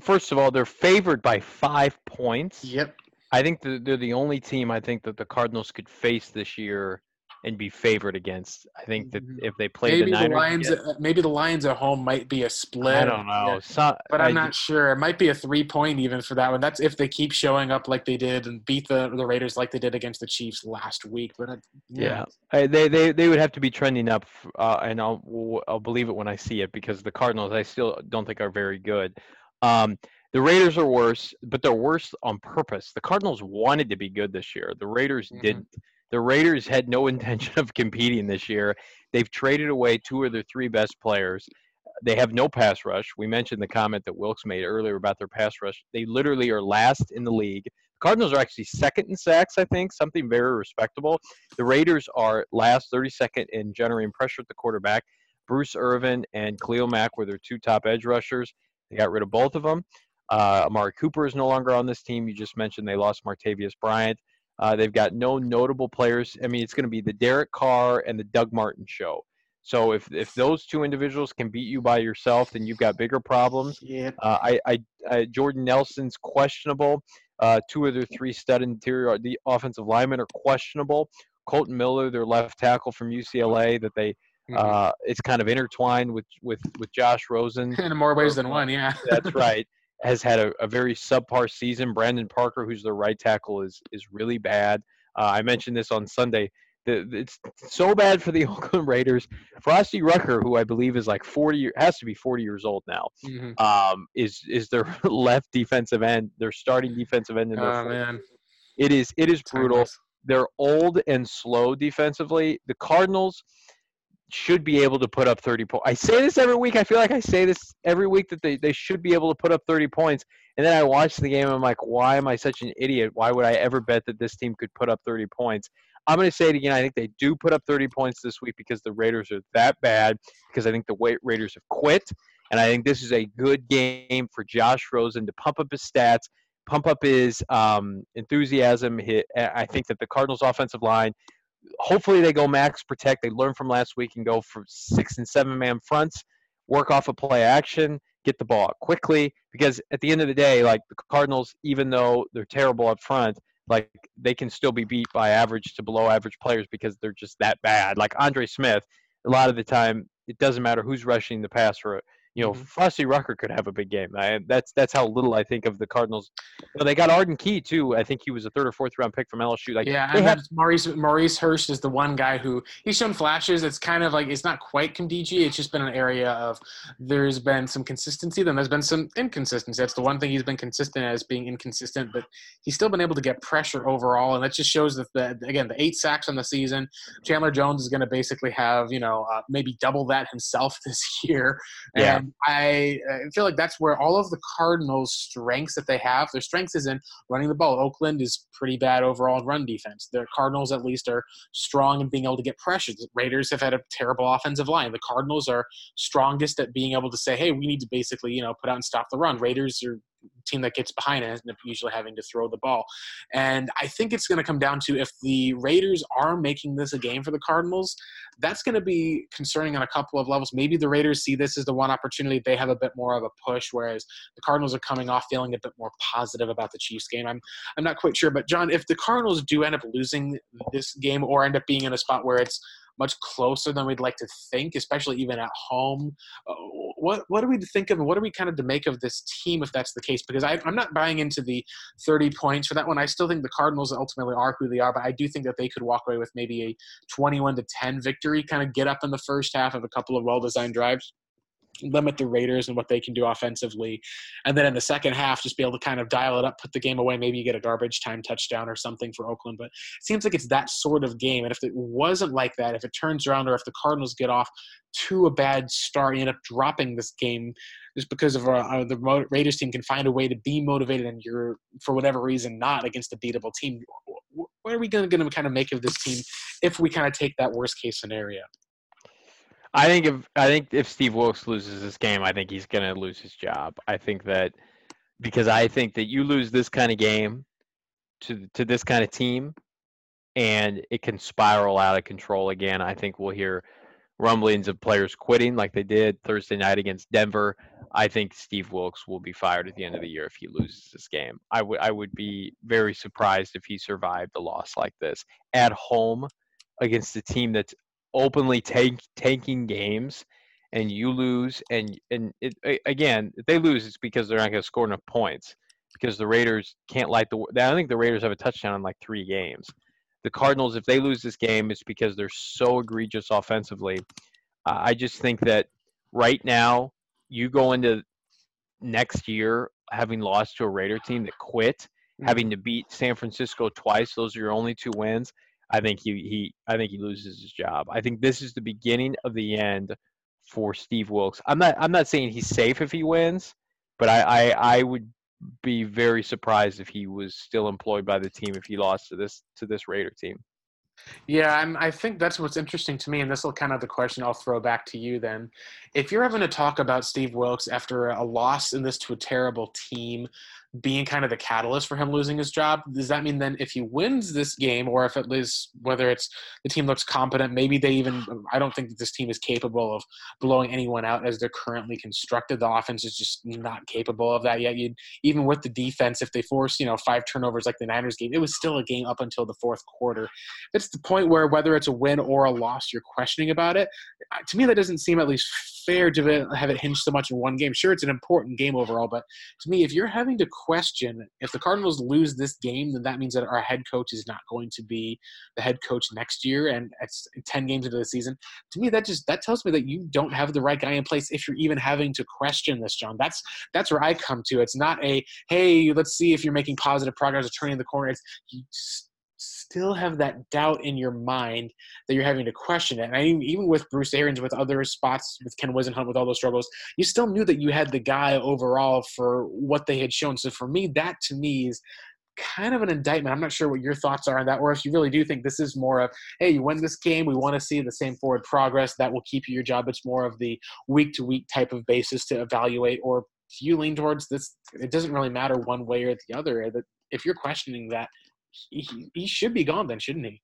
first of all they're favored by five points. Yep. I think they're the only team I think that the Cardinals could face this year and be favored against. I think that mm-hmm. if they play maybe the, Niners, the Lions, uh, maybe the Lions at home might be a split. I don't know, so, but I'm I, not sure. It might be a three point even for that one. That's if they keep showing up like they did and beat the the Raiders like they did against the Chiefs last week. But uh, yeah, yeah. they they they would have to be trending up, uh, and I'll I'll believe it when I see it because the Cardinals I still don't think are very good. Um, the Raiders are worse, but they're worse on purpose. The Cardinals wanted to be good this year. The Raiders mm-hmm. didn't. The Raiders had no [LAUGHS] intention of competing this year. They've traded away two of their three best players. They have no pass rush. We mentioned the comment that Wilks made earlier about their pass rush. They literally are last in the league. The Cardinals are actually second in sacks, I think, something very respectable. The Raiders are last, 32nd in generating pressure at the quarterback. Bruce Irvin and Khalil Mack were their two top edge rushers. They got rid of both of them. Uh, Amari Cooper is no longer on this team. You just mentioned they lost Martavis Bryant. Uh, they've got no notable players. I mean, it's going to be the Derek Carr and the Doug Martin show. So if if those two individuals can beat you by yourself, then you've got bigger problems. Yeah. Uh, I, I, I, Jordan Nelson's questionable. Uh, two of their three stud interior the offensive linemen are questionable. Colton Miller, their left tackle from UCLA, that they mm-hmm. uh, it's kind of intertwined with with with Josh Rosen [LAUGHS] in more ways than one. Yeah, that's right has had a, a, very subpar season. Brandon Parker, who's the right tackle, is is really bad. Uh, I mentioned this on Sunday. The, it's so bad for the [LAUGHS] Oakland Raiders. Frosty Rucker, who I believe is like 40, has to be 40 years old now, mm-hmm. um, is is their [LAUGHS] left defensive end, their starting defensive end. In their oh man, it is it is brutal. They're old and slow defensively. The Cardinals should be able to put up 30 points. I say this every week. I feel like I say this every week that they, they should be able to put up 30 points. And then I watch the game and I'm like, why am I such an idiot? Why would I ever bet that this team could put up 30 points? I'm going to say it again. I think they do put up 30 points this week because the Raiders are that bad, because I think the Raiders have quit. And I think this is a good game for Josh Rosen to pump up his stats, pump up his um, enthusiasm. I think that the Cardinals' offensive line, hopefully, they go max protect. They learn from last week and go for six and seven man fronts, work off a of play action, get the ball quickly. Because at the end of the day, like the Cardinals, even though they're terrible up front, like they can still be beat by average to below average players because they're just that bad. Like Andre Smith, a lot of the time, it doesn't matter who's rushing the pass for you know, mm-hmm. Frosty Rucker could have a big game. I, that's that's how little I think of the Cardinals. Well, they got Arden Key too. I think he was a third or fourth round pick from LSU. Like, yeah, and have, Maurice Maurice Hurst is the one guy who he's shown flashes. It's kind of like it's not quite Nkemdiche. It's just been an area of there's been some consistency. Then there's been some inconsistency. That's the one thing he's been consistent as being inconsistent, but he's still been able to get pressure overall, and that just shows that the again the eight sacks on the season. Chandler Jones is going to basically have you know uh, maybe double that himself [LAUGHS] this year. Yeah. And I, I feel like that's where all of the Cardinals' strengths that they have, their strengths is in running the ball. Oakland is pretty bad overall run defense. The Cardinals, at least, are strong in being able to get pressure. The Raiders have had a terrible offensive line. The Cardinals are strongest at being able to say, hey, we need to basically, you know, put out and stop the run. Raiders are team that gets behind ends up usually having to throw the ball. And I think it's going to come down to if the Raiders are making this a game for the Cardinals, that's going to be concerning on a couple of levels. Maybe the Raiders see this as the one opportunity they have a bit more of a push, whereas the Cardinals are coming off feeling a bit more positive about the Chiefs game. I'm I'm not quite sure, but John, if the Cardinals do end up losing this game or end up being in a spot where it's much closer than we'd like to think, especially even at home. Uh, what what do we think of, what are we kind of to make of this team if that's the case? Because I, am not buying into the 30 points for that one. I still think the Cardinals ultimately are who they are, but I do think that they could walk away with maybe a 21 to 10 victory, kind of get up in the first half of a couple of well designed drives limit the Raiders and what they can do offensively. And then in the second half, just be able to kind of dial it up, put the game away. Maybe you get a garbage time touchdown or something for Oakland. But it seems like it's that sort of game. And if it wasn't like that, if it turns around or if the Cardinals get off to a bad start, you end up dropping this game just because of uh, uh the Raiders team can find a way to be motivated and you're, for whatever reason, not against a beatable team. What are we going to kind of make of this team if we kind of take that worst case scenario? I think if I think if Steve Wilks loses this game, I think he's going to lose his job. I think that because I think that you lose this kind of game to to this kind of team, and it can spiral out of control again. I think we'll hear rumblings of players quitting like they did Thursday night against Denver. I think Steve Wilks will be fired at the end of the year if he loses this game. I would I would be very surprised if he survived a loss like this at home against a team that's openly take, tanking games and you lose and and it, again if they lose it's because they're not going to score enough points because the Raiders can't light the I think the Raiders have a touchdown in like 3 games. The Cardinals if they lose this game it's because they're so egregious offensively. Uh, I just think that right now you go into next year having lost to a Raider team that quit, mm-hmm. having to beat San Francisco twice, those are your only two wins. I think he, he I think he loses his job. I think this is the beginning of the end for Steve Wilks. I'm not I'm not saying he's safe if he wins, but I, I, I would be very surprised if he was still employed by the team if he lost to this to this Raider team. Yeah, and I think that's what's interesting to me, and this will kind of the question I'll throw back to you then. If you're having to talk about Steve Wilks after a loss in this to a terrible team, being kind of the catalyst for him losing his job. Does that mean then if he wins this game, or if at least whether it's the team looks competent, maybe they even I don't think that this team is capable of blowing anyone out as they're currently constructed. The offense is just not capable of that yet. you even with the defense, if they force you know five turnovers like the Niners game, it was still a game up until the fourth quarter. It's the point where whether it's a win or a loss, you're questioning about it. To me, that doesn't seem at least fair to have it hinge so much in one game. Sure, it's an important game overall, but to me, if you're having to question if the Cardinals lose this game, then that means that our head coach is not going to be the head coach next year, and it's ten games into the season. To me, that just that tells me that you don't have the right guy in place. If you're even having to question this, John, that's that's where I come to. It's not a hey, let's see if you're making positive progress or turning the corner. It's still have that doubt in your mind that you're having to question it. And I even with Bruce Arians, with other spots, with Ken Whisenhunt, with all those struggles, you still knew that you had the guy overall for what they had shown. So for me, that to me is kind of an indictment. I'm not sure what your thoughts are on that, or if you really do think this is more of, hey, you win this game, we want to see the same forward progress that will keep you your job. It's more of the week to week type of basis to evaluate or you lean towards this? It doesn't really matter one way or the other. If you're questioning that, he, he should be gone then, shouldn't he?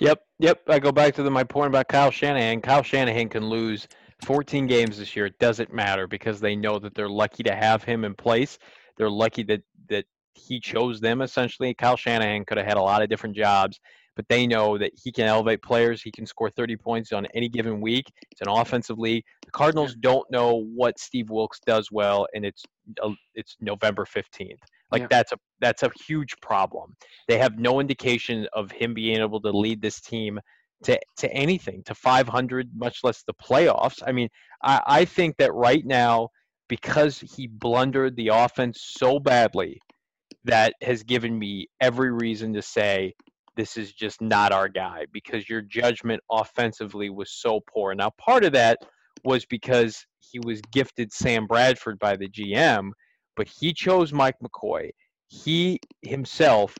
Yep, yep. I go back to the, my point about Kyle Shanahan. Kyle Shanahan can lose 14 games this year. It doesn't matter because they know that they're lucky to have him in place. They're lucky that that he chose them essentially. Kyle Shanahan could have had a lot of different jobs, but they know that he can elevate players. He can score 30 points on any given week. It's an offensive league. The Cardinals don't know what Steve Wilks does well, and it's uh, it's November 15th. Like yeah. that's a that's a huge problem. They have no indication of him being able to lead this team to to anything, to 500, much less the playoffs. I mean, I, I think that right now, because he blundered the offense so badly, that has given me every reason to say this is just not our guy because your judgment offensively was so poor. Now, part of that was because he was gifted Sam Bradford by the GM but he chose Mike McCoy. He himself,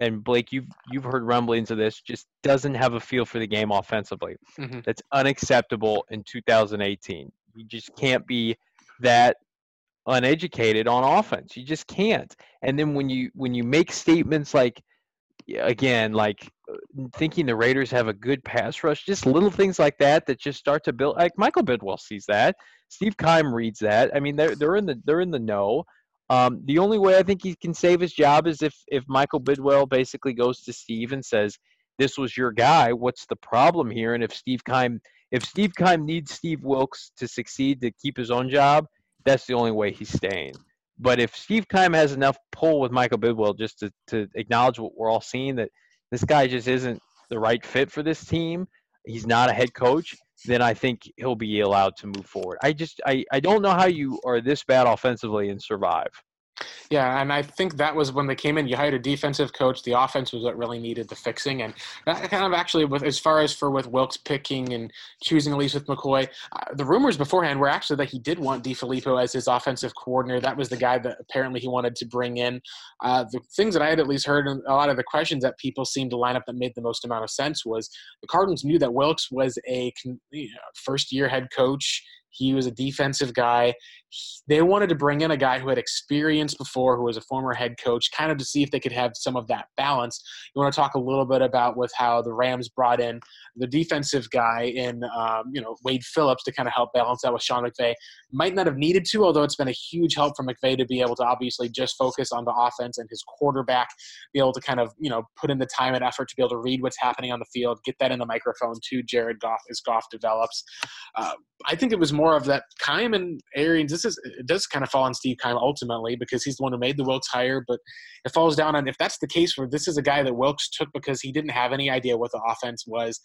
and Blake, you've you've heard rumblings of this, just doesn't have a feel for the game offensively. Mm-hmm. That's unacceptable in 2018. You just can't be that uneducated on offense. You just can't. And then when you when you make statements like again like thinking the Raiders have a good pass rush, just little things like that that just start to build. Like Michael Bidwill sees that. Steve Keim reads that. I mean, they're they're in the they're in the know. Um, the only way I think he can save his job is if if Michael Bidwill basically goes to Steve and says, "This was your guy. What's the problem here?" And if Steve Keim if Steve Keim needs Steve Wilks to succeed to keep his own job, that's the only way he's staying. But if Steve Keim has enough pull with Michael Bidwill just to, to acknowledge what we're all seeing that this guy just isn't the right fit for this team, he's not a head coach, then I think he'll be allowed to move forward. I just I, I don't know how you are this bad offensively and survive. Yeah, and I think that was when they came in. You hired a defensive coach. The offense was what really needed the fixing, and that kind of actually, with as far as for with Wilks picking and choosing least with McCoy, uh, the rumors beforehand were actually that he did want DeFilippo as his offensive coordinator. That was the guy that apparently he wanted to bring in. Uh, the things that I had at least heard, and a lot of the questions that people seemed to line up that made the most amount of sense was the Cardinals knew that Wilks was a you know, first-year head coach he was a defensive guy. They wanted to bring in a guy who had experience before, who was a former head coach, kind of to see if they could have some of that balance. You want to talk a little bit about with how the Rams brought in the defensive guy in, um, you know, Wade Phillips to kind of help balance that with Sean McVay. Might not have needed to, although it's been a huge help for McVay to be able to obviously just focus on the offense and his quarterback, be able to kind of, you know, put in the time and effort to be able to read what's happening on the field, get that in the microphone to Jared Goff as Goff develops. Uh, I think it was more of that Keim and Arians. This is it does kind of fall on Steve Keim ultimately because he's the one who made the Wilks hire, but it falls down on if that's the case where this is a guy that Wilks took because he didn't have any idea what the offense was.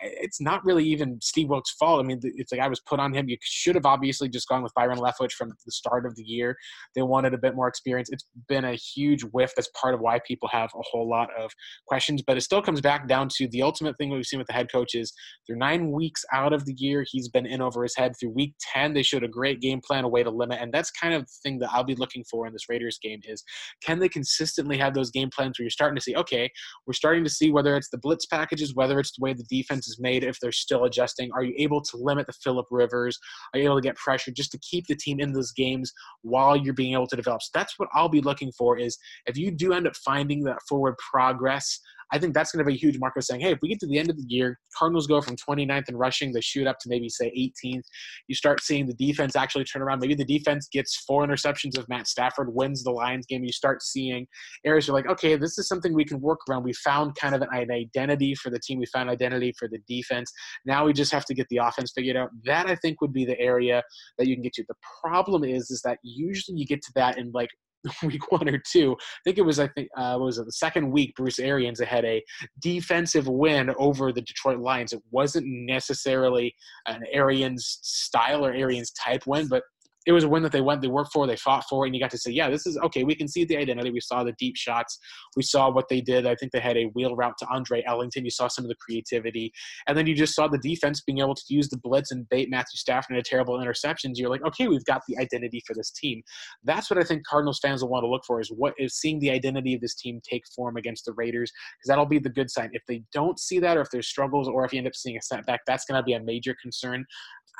It's not really even Steve Wilks' fault. I mean, it's the guy was put on him. You should have obviously just gone with Byron Leftwich from the start of the year. They wanted a bit more experience. It's been a huge whiff. That's part of why people have a whole lot of questions. But it still comes back down to the ultimate thing we've seen with the head coaches. They're nine weeks out of the year. He's been in over his head through week 10. They showed a great game plan, a way to limit. And that's kind of the thing that I'll be looking for in this Raiders game is can they consistently have those game plans where you're starting to see, okay, we're starting to see whether it's the blitz packages, whether it's the way the defense is made, if they're still adjusting. Are you able to limit the Philip Rivers? Are you able to get pressure just to keep the team in those games while you're being able to develop? So that's what I'll be looking for is if you do end up finding that forward progress I think that's going to be a huge marker saying, hey, if we get to the end of the year, Cardinals go from 29th in rushing, they shoot up to maybe say 18th. You start seeing the defense actually turn around. Maybe the defense gets four interceptions if Matt Stafford wins the Lions game. You start seeing areas are like, okay, this is something we can work around. We found kind of an identity for the team. We found identity for the defense. Now we just have to get the offense figured out. That I think would be the area that you can get to. The problem is, is that usually you get to that in like [LAUGHS] week one or two. I think it was I think uh, what was it the second week Bruce Arians had a defensive win over the Detroit Lions. It wasn't necessarily an Arians style or Arians type win, but it was a win that they went, they worked for, they fought for, and you got to say, yeah, this is okay. We can see the identity. We saw the deep shots. We saw what they did. I think they had a wheel route to Andre Ellington. You saw some of the creativity, and then you just saw the defense being able to use the blitz and bait Matthew Stafford into terrible interceptions. You're like, okay, we've got the identity for this team. That's what I think Cardinals fans will want to look for is what is seeing the identity of this team take form against the Raiders because that'll be the good sign. If they don't see that, or if there's struggles, or if you end up seeing a setback, that's going to be a major concern.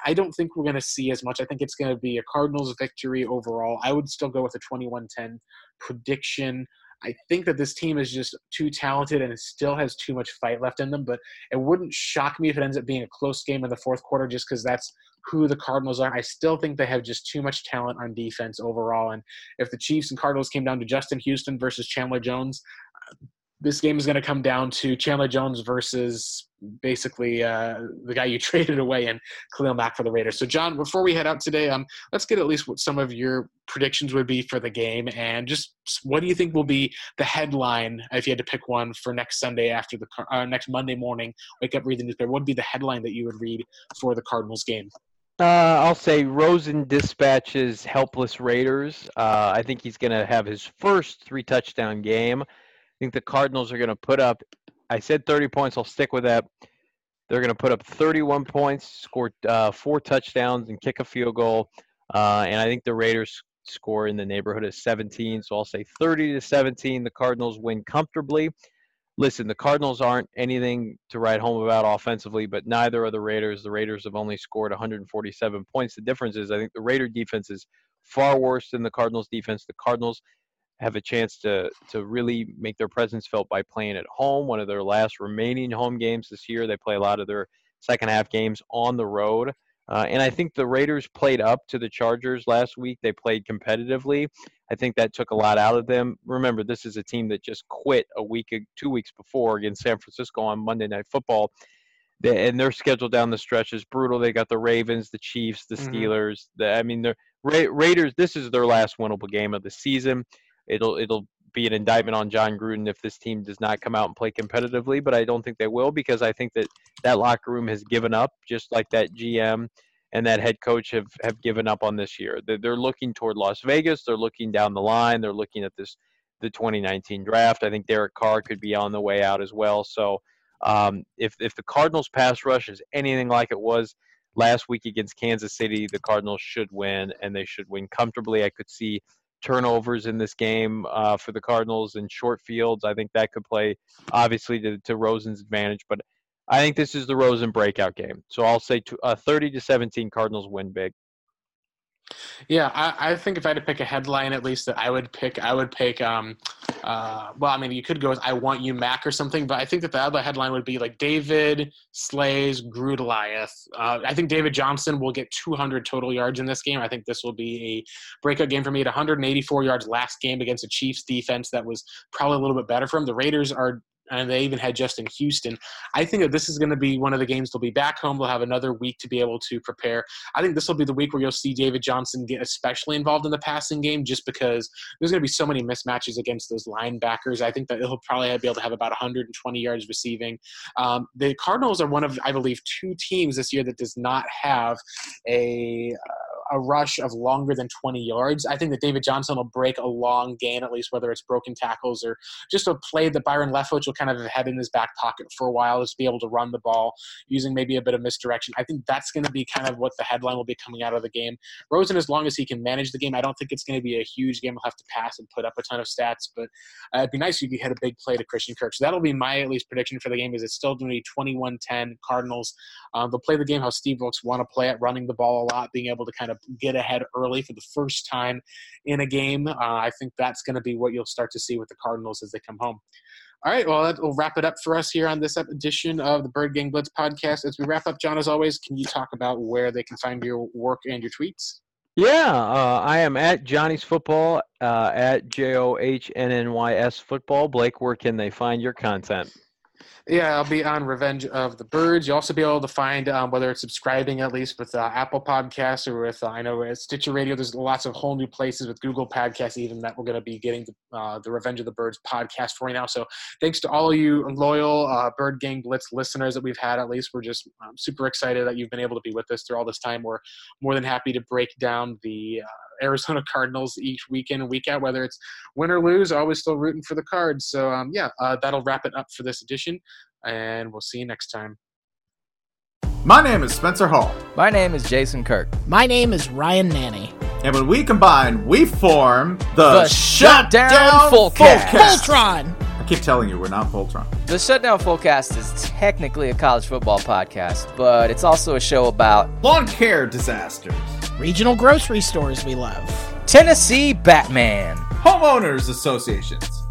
I don't think we're going to see as much. I think it's going to be a Cardinals victory overall. I would still go with a 21 10 prediction. I think that this team is just too talented and it still has too much fight left in them. But it wouldn't shock me if it ends up being a close game in the fourth quarter just because that's who the Cardinals are. I still think they have just too much talent on defense overall. And if the Chiefs and Cardinals came down to Justin Houston versus Chandler Jones, this game is going to come down to Chandler Jones versus basically uh, the guy you [LAUGHS] traded away and Khalil Mack for the Raiders. So, John, before we head out today, um, let's get at least what some of your predictions would be for the game, and just what do you think will be the headline if you had to pick one for next Sunday after the uh, next Monday morning? Wake up, read the newspaper. What would be the headline that you would read for the Cardinals game? Uh, I'll say Rosen dispatches helpless Raiders. Uh, I think he's going to have his first three touchdown game think the Cardinals are going to put up. I said 30 points. I'll stick with that. They're going to put up 31 points, score uh, four touchdowns, and kick a field goal. Uh, and I think the Raiders score in the neighborhood of 17. So I'll say 30 to 17. The Cardinals win comfortably. Listen, the Cardinals aren't anything to write home about offensively, but neither are the Raiders. The Raiders have only scored 147 points. The difference is I think the Raider defense is far worse than the Cardinals defense. The Cardinals have a chance to to really make their presence felt by playing at home. One of their last remaining home games this year. They play a lot of their second half games on the road. Uh, and I think the Raiders played up to the Chargers last week. They played competitively. I think that took a lot out of them. Remember, this is a team that just quit a week, two weeks before against San Francisco on Monday Night Football. They, and their schedule down the stretch is brutal. They got the Ravens, the Chiefs, the mm-hmm. Steelers. Mm-hmm. The, I mean, the Ra- Raiders. This is their last winnable game of the season it'll it'll be an indictment on Jon Gruden if this team does not come out and play competitively. But I don't think they will because I think that that locker room has given up, just like that GM and that head coach have have given up on this year. They're, they're looking toward Las Vegas. They're looking down the line. They're looking at this the 2019 draft. I think Derek Carr could be on the way out as well. So um, if if the Cardinals pass rush is anything like it was last week against Kansas City, the Cardinals should win and they should win comfortably. I could see turnovers in this game uh, for the Cardinals and short fields. I think that could play obviously to, to Rosen's advantage, but I think this is the Rosen breakout game. So I'll say to, uh, 30 to 17 Cardinals win big. Yeah, I, I, think if I had to pick a headline, at least that I would pick, I would pick. Um, uh, well, I mean, you could go with "I want you, Mac" or something, but I think that the other headline would be like David slays Groot Uh, I think David Johnson will get 200 total yards in this game. I think this will be a breakout game for me at 184 yards last game against a Chiefs defense that was probably a little bit better for him. The Raiders are and they even had Justin Houston. I think that this is going to be one of the games they'll be back home. They'll have another week to be able to prepare. I think this will be the week where you'll see David Johnson get especially involved in the passing game just because there's going to be so many mismatches against those linebackers. I think that he'll probably be able to have about 120 yards receiving. Um, the Cardinals are one of, I believe, two teams this year that does not have a. A rush of longer than 20 yards. I think that David Johnson will break a long gain, at least whether it's broken tackles or just a play that Byron Leftwich will kind of have in his back pocket for a while, just be able to run the ball using maybe a bit of misdirection. I think that's going to be kind of what the headline will be coming out of the game. Rosen, as long as he can manage the game, I don't think it's going to be a huge game. He'll have to pass and put up a ton of stats, but uh, it'd be nice if you hit a big play to Christian Kirk. So that'll be my at least prediction for the game. Is it's still going to be 21-10 Cardinals. Um, they'll play the game how Steve Wilks want to play it, running the ball a lot, being able to kind of get ahead early for the first time in a game. Uh, I think that's going to be what you'll start to see with the Cardinals as they come home. All right, well, that will wrap it up for us here on this edition of the Bird Gang Blitz podcast. As we wrap up, John, as always, can you talk about where they can find your work and your tweets? Yeah, uh, I am at Johnny's Football, uh, at J O H N N Y S Football. Blake, where can they find your content? Yeah, I'll be on Revenge of the Birds. You'll also be able to find um, whether it's subscribing at least with uh, Apple Podcasts or with uh, I know Stitcher Radio. There's lots of whole new places with Google Podcasts even that we're going to be getting the, uh, the Revenge of the Birds podcast for you now. So thanks to all you loyal uh, Bird Gang Blitz listeners that we've had. At least we're just um, super excited that you've been able to be with us through all this time. We're more than happy to break down the uh, Arizona Cardinals each weekend and week out, whether it's win or lose, always still rooting for the Cards. So, um, yeah, uh, that'll wrap it up for this edition, and we'll see you next time. My name is Spencer Hall. My name is Jason Kirk. My name is Ryan Nanni. And when we combine, we form the, the Shutdown, Shutdown Fullcast. Fulltron. Keep telling you, we're not Voltron. The Shutdown Fullcast is technically a college football podcast, but it's also a show about Lawn care disasters, Regional grocery stores we love. Tennessee Batman. homeowners associations,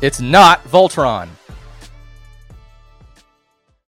It's not Voltron.